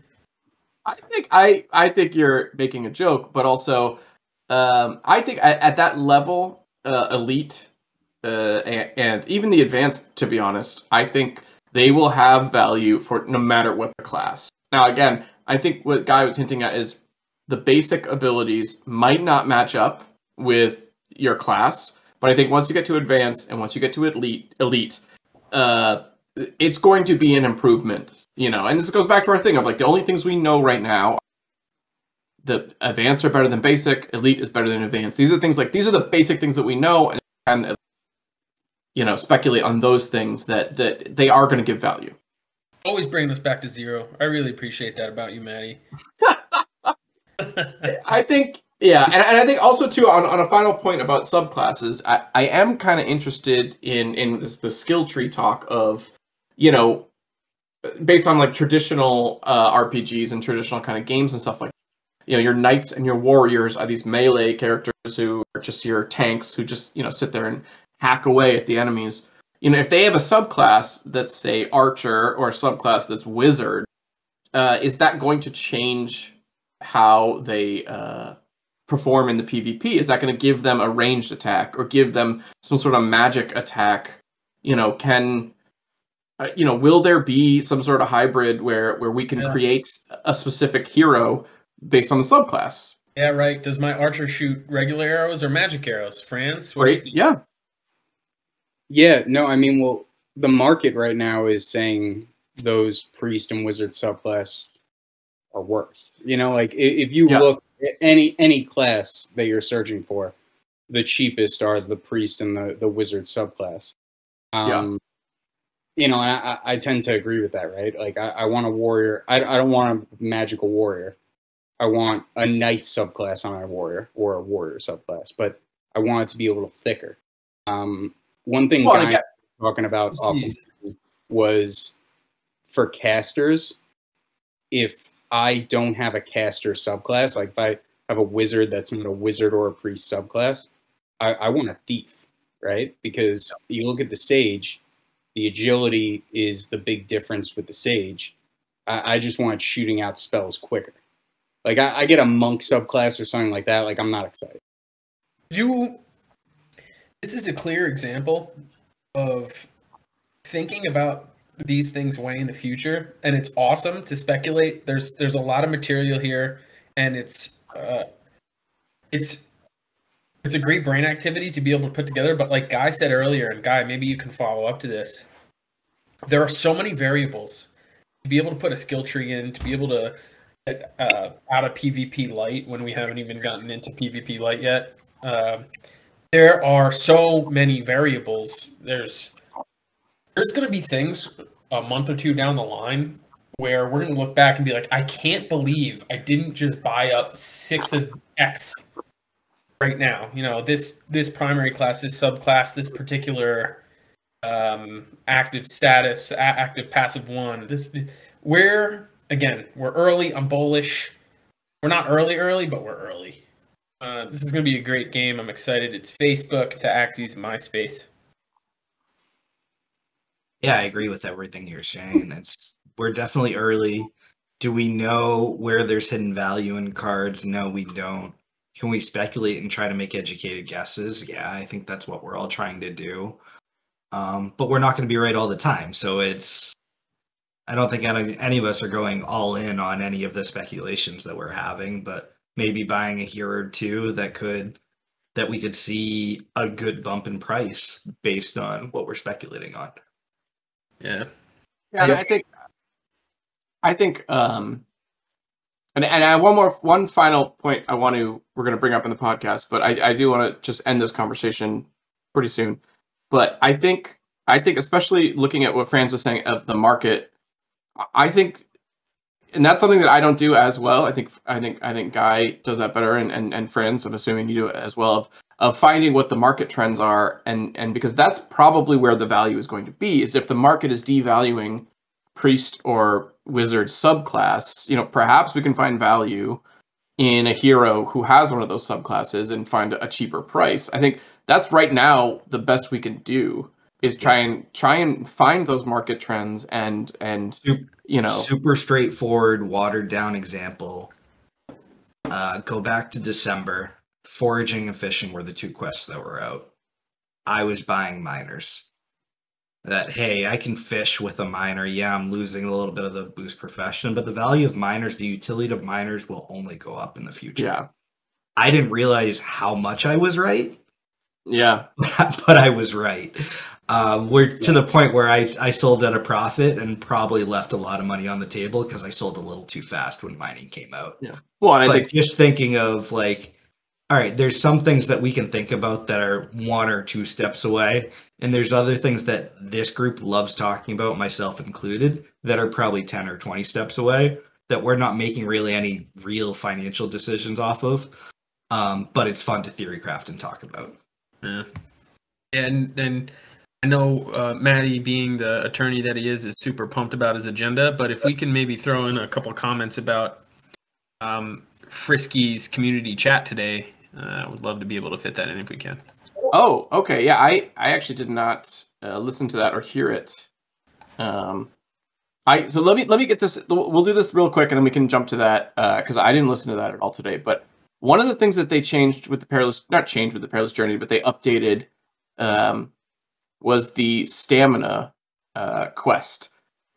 I think I I think you're making a joke, but also um, I think at, at that level, uh, elite uh, and, and even the advanced, to be honest, I think they will have value for no matter what the class. Now, again, I think what Guy was hinting at is the basic abilities might not match up with your class, But I think once you get to advanced and once you get to elite, elite, uh, it's going to be an improvement. You know, and this goes back to our thing of like the only things we know right now. The advanced are better than basic. Elite is better than advanced. These are things like these are the basic things that we know, and you know speculate on those things that that they are going to give value. Always bringing us back to zero. I really appreciate that about you, Matty. I think yeah, and, and I think also too on, on a final point about subclasses, I, I am kind of interested in in this the skill tree talk of you know based on like traditional uh, RPGs and traditional kind of games and stuff like you know your knights and your warriors are these melee characters who are just your tanks who just you know sit there and hack away at the enemies. You know if they have a subclass that's say archer or a subclass that's wizard, uh, is that going to change how they uh, perform in the PvP? Is that going to give them a ranged attack or give them some sort of magic attack? You know, can uh, you know, will there be some sort of hybrid where where we can yeah. create a specific hero based on the subclass? Yeah, right. Does my archer shoot regular arrows or magic arrows? Franz? Right. Yeah. Yeah. No, I mean, well, the market right now is saying those priest and wizard subclass are worse. You know, like if you yeah. look at any any class that you're searching for, the cheapest are the priest and the the wizard subclass. Um, yeah. You know, and I, I tend to agree with that, right? Like, I, I want a warrior. I, I don't want a magical warrior. I want a knight subclass on my warrior or a warrior subclass, but I want it to be a little thicker. Um, one thing well, Guy talking about was for casters, if I don't have a caster subclass, like if I have a wizard that's not a wizard or a priest subclass, I, I want a thief, right? Because you look at the sage, the agility is the big difference with the sage. I, I just want shooting out spells quicker. Like I, I get a monk subclass or something like that. Like I'm not excited. You, this is a clear example of thinking about these things way in the future, and it's awesome to speculate. There's there's a lot of material here, and it's uh, it's it's a great brain activity to be able to put together. But like Guy said earlier, and Guy, maybe you can follow up to this. There are so many variables to be able to put a skill tree in, to be able to uh, out of PvP light when we haven't even gotten into PvP light yet. Uh, there are so many variables. There's there's going to be things a month or two down the line where we're going to look back and be like, I can't believe I didn't just buy up six of X right now. You know, this this primary class, this subclass, this particular um, active status, a- active passive one. This we're again we're early. I'm bullish. We're not early early, but we're early. Uh, this is going to be a great game. I'm excited. It's Facebook to Axies MySpace. Yeah, I agree with everything you're saying. It's we're definitely early. Do we know where there's hidden value in cards? No, we don't. Can we speculate and try to make educated guesses? Yeah, I think that's what we're all trying to do. Um, but we're not going to be right all the time. So it's, I don't think any, any of us are going all in on any of the speculations that we're having, but maybe buying a hero or two that could, that we could see a good bump in price based on what we're speculating on. Yeah. Yeah, I think I think um and and I have one more one final point I want to we're going to bring up in the podcast, but I I do want to just end this conversation pretty soon. But I think I think especially looking at what Franz was saying of the market, I think and that's something that I don't do as well. I think I think I think Guy does that better and and, and Franz, I'm assuming you do it as well of of finding what the market trends are and and because that's probably where the value is going to be is if the market is devaluing priest or wizard subclass you know perhaps we can find value in a hero who has one of those subclasses and find a cheaper price i think that's right now the best we can do is try and try and find those market trends and and you know super straightforward watered down example uh, go back to december foraging and fishing were the two quests that were out. I was buying miners. That hey, I can fish with a miner. Yeah, I'm losing a little bit of the boost profession, but the value of miners, the utility of miners will only go up in the future. Yeah. I didn't realize how much I was right Yeah. but I was right. Um, we're to the point where I, I sold at a profit and probably left a lot of money on the table because I sold a little too fast when mining came out. Yeah. Well, and I but think just thinking of like, all right, there's some things that we can think about that are one or two steps away, and there's other things that this group loves talking about, myself included, that are probably 10 or 20 steps away that we're not making really any real financial decisions off of. Um, but it's fun to theory craft and talk about. Yeah. And and I know uh, Matty, being the attorney that he is, is super pumped about his agenda. But if we can maybe throw in a couple comments about um, Frisky's community chat today, uh, I would love to be able to fit that in if we can. Oh, okay. Yeah, I I actually did not uh, listen to that or hear it. Um, I so let me let me get this. We'll do this real quick, and then we can jump to that because I didn't listen to that at all today. But one of the things that they changed with the perilous, not changed with the perilous journey, but they updated, um, was the stamina uh, quest.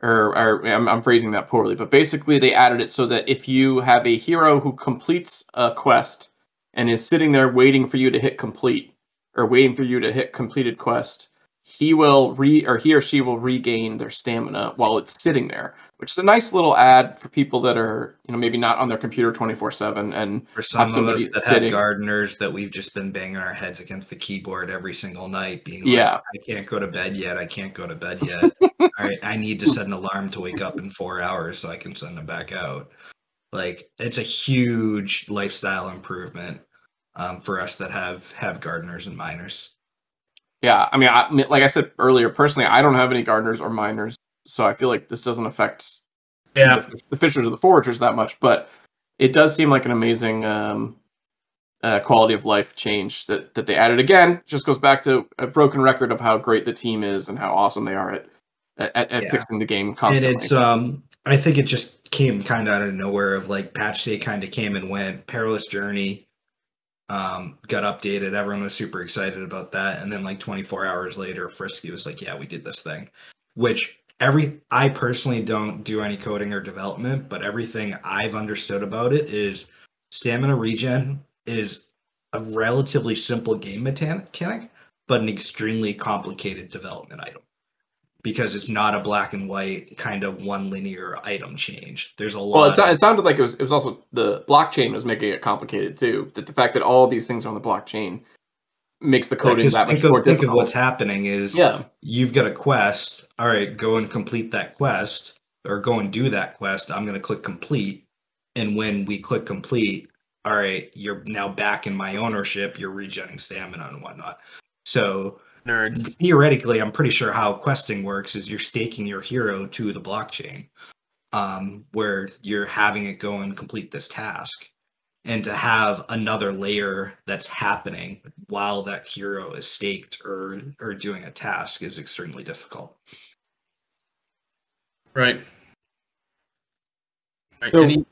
Or, or I'm, I'm phrasing that poorly, but basically they added it so that if you have a hero who completes a quest and is sitting there waiting for you to hit complete, or waiting for you to hit completed quest, he will re or he or she will regain their stamina while it's sitting there, which is a nice little ad for people that are you know maybe not on their computer twenty four seven and For some of us that sitting- have gardeners that we've just been banging our heads against the keyboard every single night, being like, Yeah. I can't go to bed yet. I can't go to bed yet. All right, I need to set an alarm to wake up in four hours so I can send them back out. Like it's a huge lifestyle improvement um, for us that have have gardeners and miners. Yeah, I mean, I, like I said earlier, personally, I don't have any gardeners or miners, so I feel like this doesn't affect Yeah. the, the fishers or the foragers that much. But it does seem like an amazing um, uh, quality of life change that that they added. Again, just goes back to a broken record of how great the team is and how awesome they are at at, at Yeah. fixing the game constantly. And it's um I think it just came kind of out of nowhere of like patch day kind of came and went. Perilous Journey um got updated. Everyone was super excited about that. And then like 24 hours later, Frisky was like, Yeah, we did this thing. Which every I personally don't do any coding or development, but everything I've understood about it is stamina regen is a relatively simple game mechanic, but an extremely complicated development item because it's not a black and white kind of one linear item change. There's a lot. well, it, of- it sounded like it was it was also the blockchain was making it complicated too. That the fact that all these things are on the blockchain makes the Yeah, coding 'cause that much think of, more think of what's happening is yeah, you've got a quest. All right, go and complete that quest, or go and do that quest. I'm going to click complete, and when we click complete, all right, you're now back in my ownership. You're regenerating stamina and whatnot. So Nerds. theoretically, I'm pretty sure how questing works is you're staking your hero to the blockchain, um, where you're having it go and complete this task. And to have another layer that's happening while that hero is staked or or doing a task is extremely difficult. Right. Right, So- any-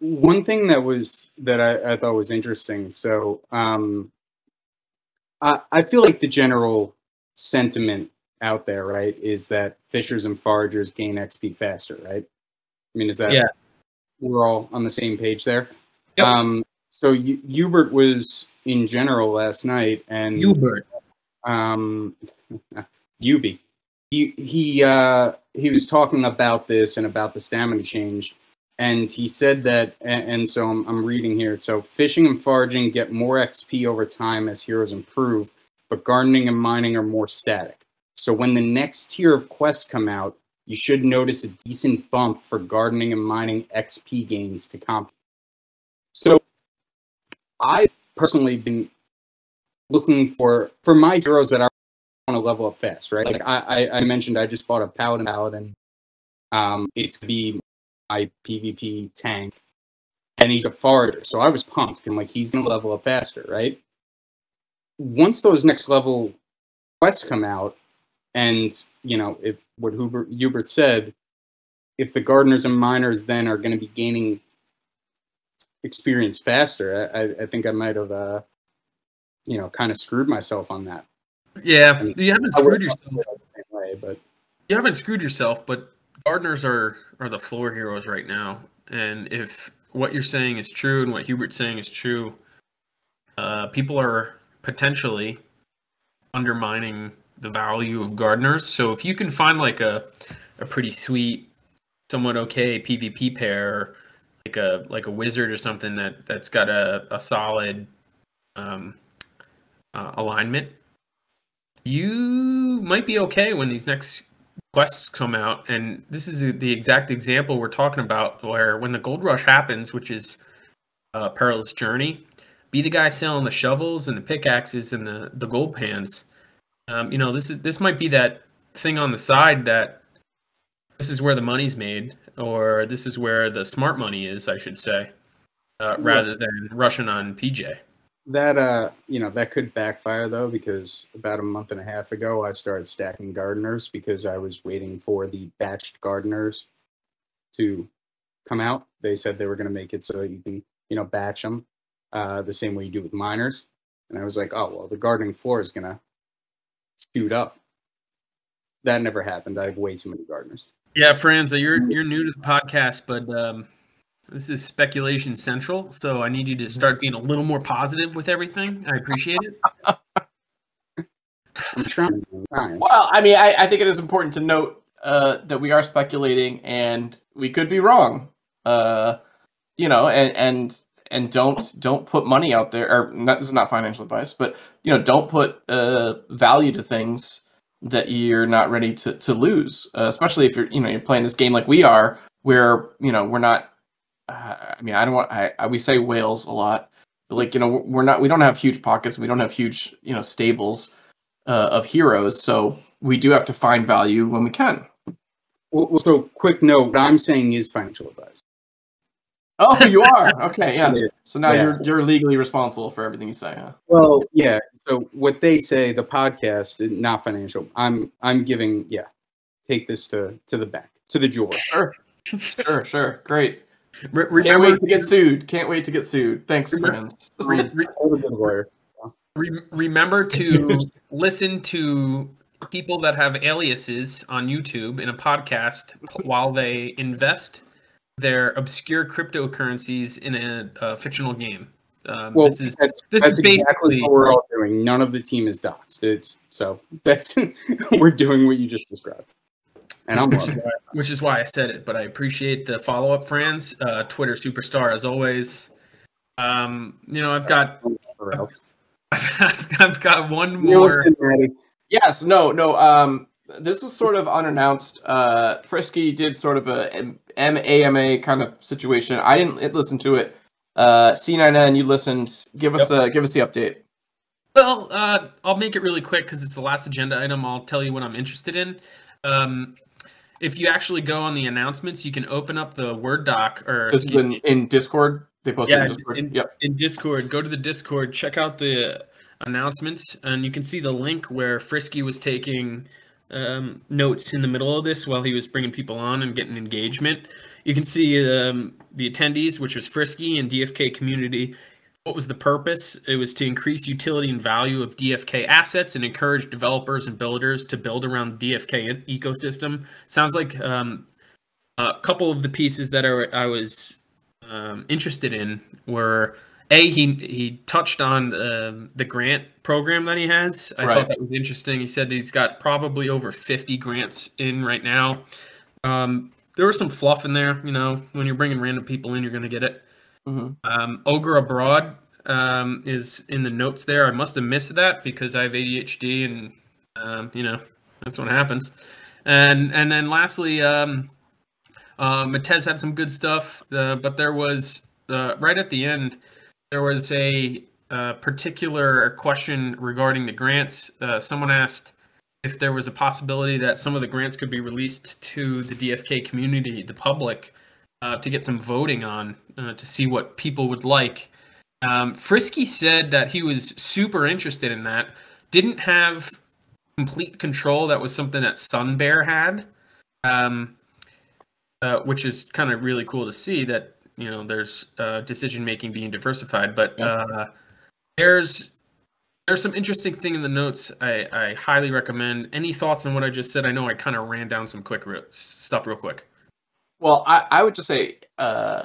one thing that was that I, I thought was interesting. So um, I I feel like the general sentiment out there, right, is that fishers and foragers gain XP faster, right? I mean, is that Yeah. We're all on the same page there. Yep. Um, so Hu- Hubert was in general last night, and Hubert. um Yubi. He he uh he was talking about this and about the stamina change and he said that and, so I'm, reading here so fishing and foraging get more xp over time as heroes improve but gardening and mining are more static so when the next tier of quests come out you should notice a decent bump for gardening and mining xp gains to comp so i've personally been looking for for my heroes that are want to level up fast, right? Like I, I, I mentioned, I just bought a paladin paladin. Um, it's gonna be my PvP tank, and he's a forager, so I was pumped. And like he's gonna level up faster, right? Once those next level quests come out, and you know, if what Hubert, Hubert said, if the gardeners and miners then are going to be gaining experience faster, I, I- I think I might have, uh, you know, kind of screwed myself on that. Yeah, you haven't screwed yourself. Way, but You haven't screwed yourself, but gardeners are are the floor heroes right now. And if what you're saying is true and what Hubert's saying is true, uh, people are potentially undermining the value of gardeners. So if you can find like a a pretty sweet, somewhat okay PvP pair, like a like a wizard or something that that's got a a solid um, uh, alignment, you might be okay when these next quests come out. And this is the exact example we're talking about, where when the gold rush happens, which is a perilous journey, be the guy selling the shovels and the pickaxes and the the gold pans. Um, you know, this is this might be that thing on the side that this is where the money's made, or this is where the smart money is, I should say, uh, rather than rushing on PJ. That uh, you know, that could backfire though, because about a month and a half ago, I started stacking gardeners because I was waiting for the batched gardeners to come out. They said they were going to make it so that you can, you know, batch them uh, the same way you do with miners. And I was like, oh well, the gardening floor is going to shoot up. That never happened. I have way too many gardeners. Yeah, Franz, you're you're new to the podcast, but um, this is speculation central. So I need you to start being a little more positive with everything. I appreciate it. I'm trying. Well, I mean, I, I think it is important to note uh, that we are speculating and we could be wrong. Uh, you know, and and and don't don't put money out there. Or not, this is not financial advice, but you know, don't put uh, value to things that you're not ready to to lose. Uh, especially if you're you know you're playing this game like we are, where you know we're not. I mean, I don't want. I, I we say whales a lot, but like you know we're not. We don't have huge pockets. We don't have huge you know stables uh, of heroes. So we do have to find value when we can. Well, well, so, quick note: what I'm saying is financial advice. Oh, you are okay. Yeah. So now Yeah. you're you're legally responsible for everything you say. Huh? Well, yeah. So what they say, the podcast, not financial. I'm I'm giving. Yeah, take this to to the bank, to the jeweler. Sure, sure, sure. Great. Re- Can't remember, wait to get sued. Can't wait to get sued. Thanks, Franz. re- re- Hold a good lawyer. Re- remember to listen to people that have aliases on YouTube in a podcast while they invest their obscure cryptocurrencies in a, uh fictional game. Um, Well, this is that's this that's is exactly basically- what we're all doing. None of the team is doxxed. It's so that's we're doing what you just described, and I'm loving it. which is why I said it. But I appreciate the follow up, Franz. Uh, Twitter superstar as always. Um, you know, I've got Or else. I've got one more. listen, Matty. Yes. No. No. Um. This was sort of unannounced. Uh, Frisky did sort of a M- MAMA kind of situation. I didn't listen to it. Uh, C9N, you listened. Give us uh give us the update. Well, uh, I'll make it really quick because it's the last agenda item. I'll tell you what I'm interested in. Um, if you actually go on the announcements, you can open up the Word doc or This is in, in Discord. They posted Yeah, in Discord. in- yep. in Discord. Go to the Discord, check out the announcements, and you can see the link where Frisky was taking um, notes in the middle of this while he was bringing people on and getting engagement. You can see um, the attendees, which was Frisky and DFK community. What was the purpose? It was to increase utility and value of DFK assets and encourage developers and builders to build around the DFK ecosystem. Sounds like um, a couple of the pieces that are, I was um, interested in were a he he touched on um the grant program that he has. I Right. thought that was interesting. He said he's got probably over 50 grants in right now. Um, there was some fluff in there, you know. When you're bringing random people in, you're going to get it. Hmm Um, Ogre Abroad um, is in the notes there. I must have missed that because I have ADHD, and um, you know that's what happens. And and then lastly, um, uh, Matez had some good stuff, uh, but there was uh, right at the end there was a uh, particular question regarding the grants. Uh, someone asked if there was a possibility that some of the grants could be released to the DFK community, the public, uh, to get some voting on uh, to see what people would like. Um, Frisky said that he was super interested in that. Didn't have complete control. That was something that Sun Bear had, um, uh, which is kind of really cool to see that you know there's uh, decision making being diversified. But uh, there's there's some interesting thing in the notes. I, I highly recommend. Any thoughts on what I just said? I know I kind of ran down some quick re- stuff real quick. Well, I, I would just say uh,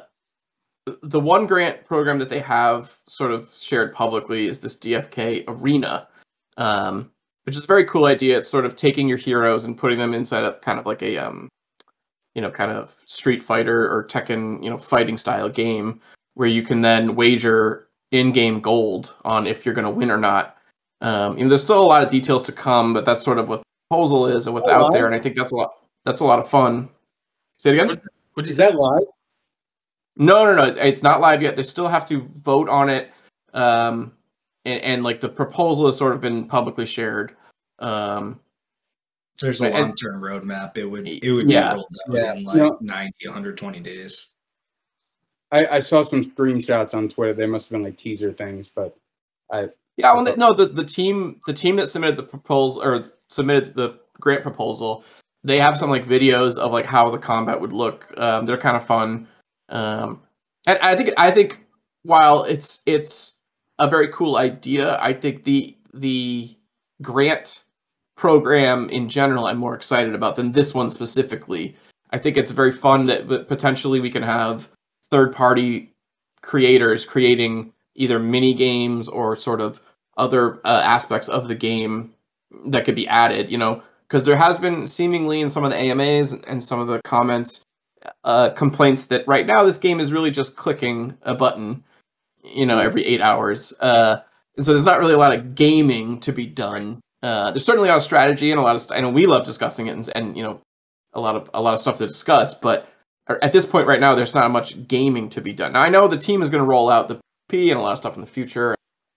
the one grant program that they have sort of shared publicly is this DFK Arena, um, which is a very cool idea. It's sort of taking your heroes and putting them inside of kind of like a um, you know, kind of Street Fighter or Tekken, you know, fighting style game where you can then wager in-game gold on if you're going to win or not. Um, you know, there's still a lot of details to come, but that's sort of what the proposal is and what's Oh, out wow. there, and I think that's a lot. That's a lot of fun. Say it again. What did you Is say? that live? No, no, no. It's not live yet. They still have to vote on it. Um, and, and like the proposal has sort of been publicly shared. Um, There's a long term roadmap. It would it would Yeah. be rolled out Yeah. in like No. 90, 120 days. I, I saw some screenshots on Twitter. They must have been like teaser things, but I yeah, well, no, the, the team the team that submitted the proposal or submitted the grant proposal, they have some like videos of like how the combat would look. Um, they're kind of fun. Um, and I think I think while it's it's a very cool idea, I think the the grant program in general I'm more excited about than this one specifically. I think it's very fun that that potentially we can have third party creators creating either mini games or sort of other uh, aspects of the game that could be added, you know, because there has been seemingly in some of the AMAs and some of the comments uh, complaints that right now this game is really just clicking a button, you know, every eight hours. Uh, and so there's not really a lot of gaming to be done. Uh, there's certainly a lot of strategy and a lot of, st- I know we love discussing it and, and you know, a lot of a lot of stuff to discuss, but at this point right now, there's not much gaming to be done. Now I know the team is going to roll out the P and a lot of stuff in the future,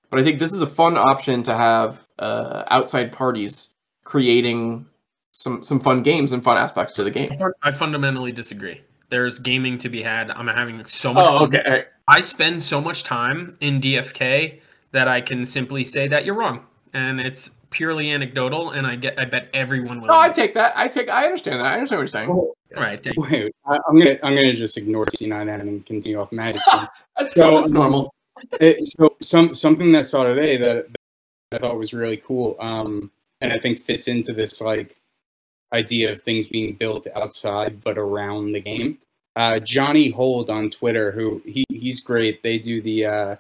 but I think this is a fun option to have uh, outside parties creating some some fun games and fun aspects to the game. I fundamentally disagree. There's gaming to be had. I'm having so much Oh, fun. okay. all right. I spend so much time in DFK that I can simply say that you're wrong, and it's purely anecdotal. And I get, I bet everyone will. No, I take that. I take. I understand that. I understand what you're saying. Well, right. Thank you. wait. I, I'm gonna I'm gonna just ignore C9N and continue off Magic. That's, So, that's normal. It- so some something that I saw today that, that I thought was really cool, um, and I think fits into this like idea of things being built outside but around the game. Uh, Johnny Hold on Twitter, who he, he's great. They do the uh,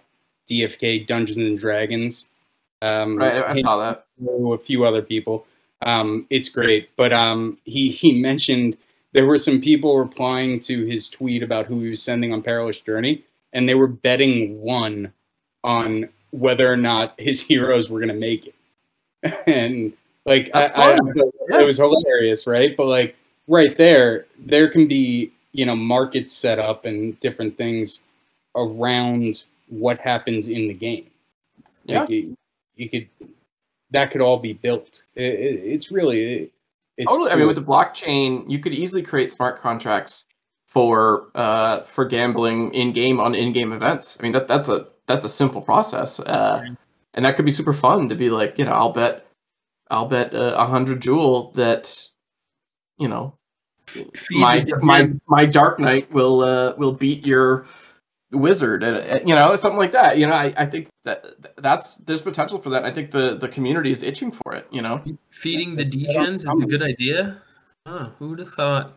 DFK Dungeons and Dragons. Um, Right. I, saw that. a few other people. Um, it's great, but um, he he mentioned there were some people replying to his tweet about who he was sending on Perilous Journey, and they were betting one on whether or not his heroes were going to make it. and like, I, I, it was hilarious, right? But like, right there, there can be you know markets set up and different things around what happens in the game. Yeah. Like, you, you could that could all be built. It, it, it's really it, it's Totally. I mean, with the blockchain, you could easily create smart contracts for uh for gambling in game on in game events. I mean, that that's a that's a simple process, uh, and that could be super fun to be like, you know, I'll bet, I'll bet uh, a hundred jewel that, you know, Feed my my my Dark Knight will uh will beat your wizard and uh, you know something like that you know I, I think that that's there's potential for that i think the the community is itching for it you know feeding the I don't degens is a good idea. Oh, who would have thought?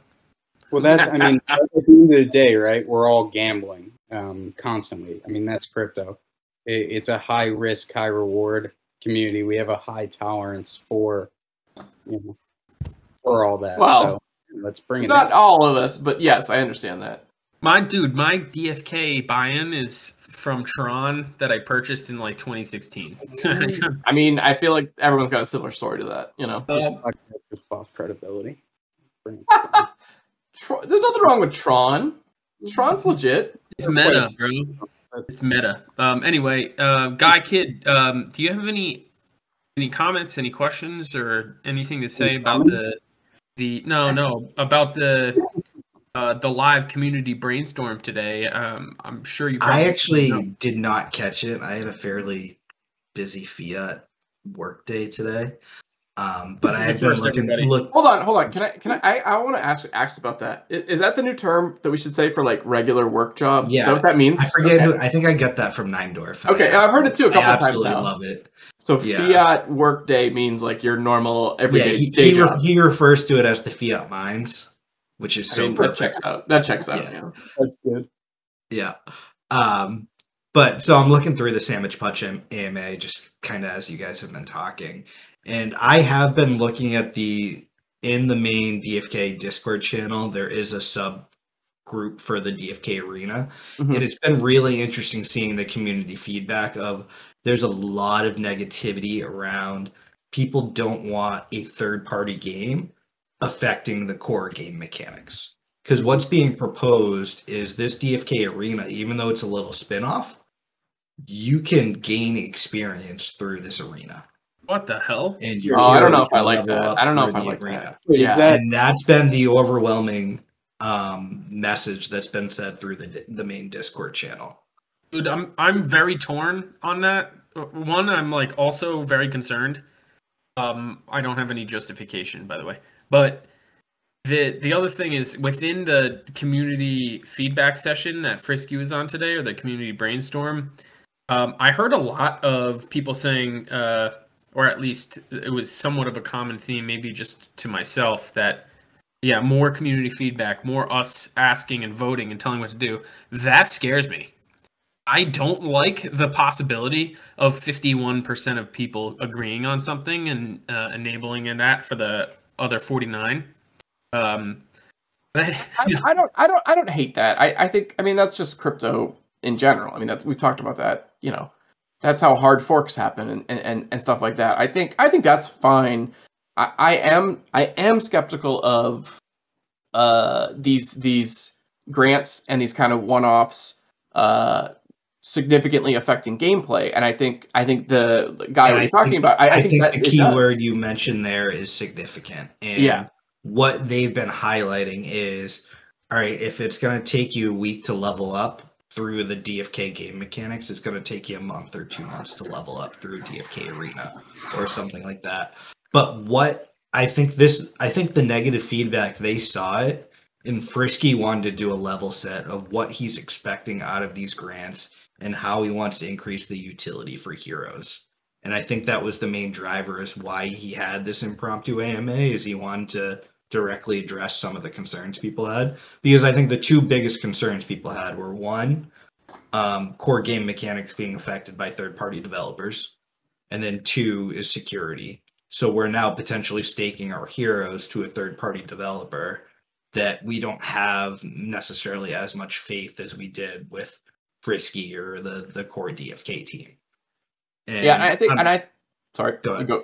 well, that's I mean, at the end of the day, right? We're all gambling um, constantly. I mean, that's crypto. It, it's a high risk, high reward community. We have a high tolerance for you know for all that. Well, So let's bring it. not in. all of us but yes i understand that My dude, my DFK buy-in is from Tron that I purchased in like 2016. i mean i feel like everyone's got a similar story to that you know uh, Fuck, just lost credibility. Bring it in. Tr- there's nothing wrong with tron mm-hmm. tron's legit it's meta, bro. It's meta. Um, anyway, uh, Guy Kid, um, do you have any any comments, any questions, or anything to say Any about comments? the the no no about the uh, the live community brainstorm today? Um, I'm sure you. I actually did not catch it. I had a fairly busy fiat work day today. Um, but This I the have been looking. Look, hold on hold on can i can i i, I want to ask ask about that is, is that the new term that we should say for like regular work job is Yeah. that what that means I forget. okay, Who, I think I got that from Neindorf. and okay I, i've heard it too a I couple times absolutely now love it. so Yeah. fiat work day means like your normal Yeah, everyday he, day he, re- job he refers to it as the fiat mines, which is I so mean, that checks out that checks out Yeah. yeah. That's good. Yeah. Um, but so I'm looking through the Sandwich Punch AMA just kind of as you guys have been talking. And I have been looking at the in the main DFK Discord channel, there is a sub group for the DFK arena. Mhm. And it's been really interesting seeing the community feedback of there's a lot of negativity around people don't want a third party game affecting the core game mechanics. Because what's being proposed is this DFK arena, even though it's a little spin-off, you can gain experience through this arena. What the hell? And your Oh, I don't know if I like level that. I don't know if I like arena. that. Wait, Yeah. is that And that's been the overwhelming um, message that's been said through the the main Discord channel. Dude, I'm I'm very torn on that. One, I'm like also very concerned. Um, I don't have any justification, by the way, but the the other thing is within the community feedback session that Frisky was on today, or the community brainstorm. Um, I heard a lot of people saying, uh, or at least it was somewhat of a common theme, maybe just to myself, that yeah, more community feedback, more us asking and voting and telling what to do. That scares me. I don't like the possibility of 51% of people agreeing on something and uh, enabling in that for the other 49. Um, I, I don't I don't I don't hate that. I, I think I mean that's just crypto in general. I mean that's we talked about that, you know. That's how hard forks happen and, and, and stuff like that. I think I think that's fine. I, I am I am skeptical of uh these these grants and these kind of one-offs uh significantly affecting gameplay. And I think I think the guy And was talking think- about I, I I, think, think, that the key word you mentioned there is significant. And Yeah. what they've been highlighting is all right, if it's going to take you a week to level up through the DFK game mechanics, it's going to take you a month or two months to level up through DFK Arena or something like that. But what I think this, I think the negative feedback they saw it, and Frisky wanted to do a level set of what he's expecting out of these grants and how he wants to increase the utility for heroes. And I think that was the main driver is why he had this impromptu AMA is he wanted to directly address some of the concerns people had. Because I think the two biggest concerns people had were one, um, core game mechanics being affected by third party developers. And then two is security. So we're now potentially staking our heroes to a third party developer that we don't have necessarily as much faith as we did with Frisky or the the core DFK team. And yeah, and I think, I'm- and I, sorry, Go ahead. go.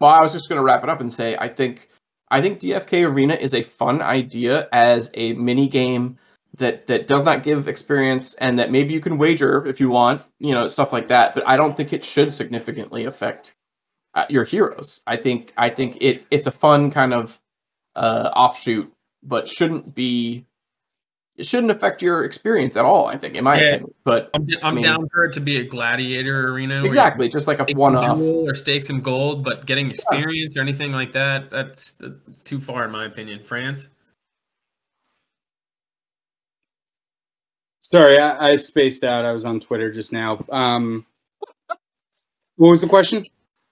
Well, I was just going to wrap it up and say, I think, I think DFK Arena is a fun idea as a mini game that that does not give experience, and that maybe you can wager if you want, you know, stuff like that. But I don't think it should significantly affect uh, your heroes. I think, I think it it's a fun kind of uh, offshoot, but shouldn't be. It shouldn't affect your experience at all. I think, in my Yeah. opinion. But I'm, I'm mean- down for it to be a gladiator arena. exactly, just like a one-off. or stakes some gold, but getting experience or anything like that, that's that's too far in my opinion. Franz. Sorry, I, I spaced out. I was on Twitter just now. Um, what was the question?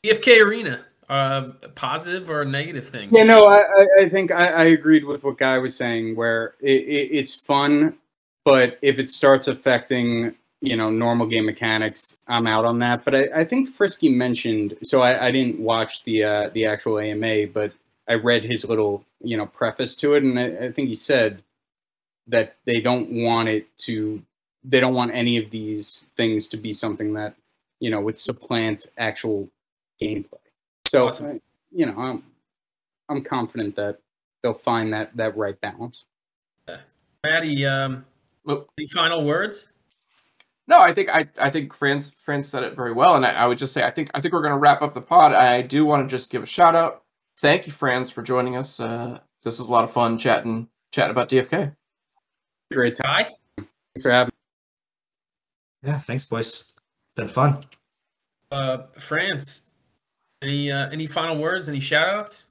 DFK arena, uh, positive or negative things? Yeah, no, I, I, think I, I agreed with what Guy was saying, where it, it, it's fun, but if it starts affecting, you know, normal game mechanics, I'm out on that. But I, I think Frisky mentioned, so I, I didn't watch the uh, the actual AMA, but I read his little, you know, preface to it, and I, I think he said that they don't want it to, they don't want any of these things to be something that, you know, would supplant actual gameplay. So, Awesome. you know, I'm I'm confident that they'll find that that right balance. Matty, um, any final words? No, I think I, I think Franz Franz said it very well, and I, I would just say I think I think we're going to wrap up the pod. I do want to just give a shout out. Thank you, Franz, for joining us. Uh, this was a lot of fun chatting chatting about DFK. Great time. Ty? Thanks for having. Me. Yeah, thanks, boys. Been fun. Uh, Franz, any uh, any final words? Any shout outs?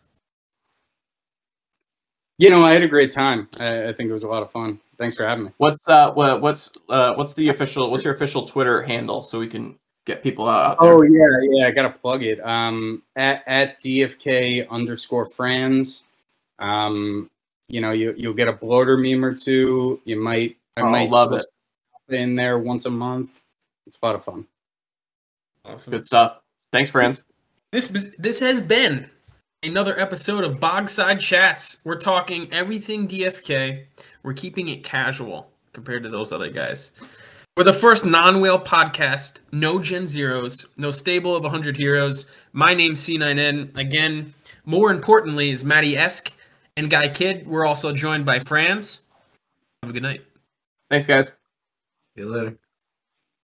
You know, I had a great time. I, I think it was a lot of fun. Thanks for having me. What's uh what, what's uh what's the official what's your official Twitter handle so we can get people out, out there? Oh yeah, yeah. I gotta plug it. Um, at at DFK underscore Franz. Um, you know, you you'll get a bloater meme or two. You might. I Oh, might love it. in there once a month. It's a lot of fun. Awesome. Good stuff. Thanks, Franz. This this has been another episode of Bogside Chats. We're talking everything DFK. We're keeping it casual compared to those other guys. We're the first non-whale podcast. No Gen Zeros. No stable of 100 heroes. My name's C9N. Again, more importantly is Matty Esq and Guy Kid. We're also joined by Franz. Have a good night. Thanks, guys. See you later.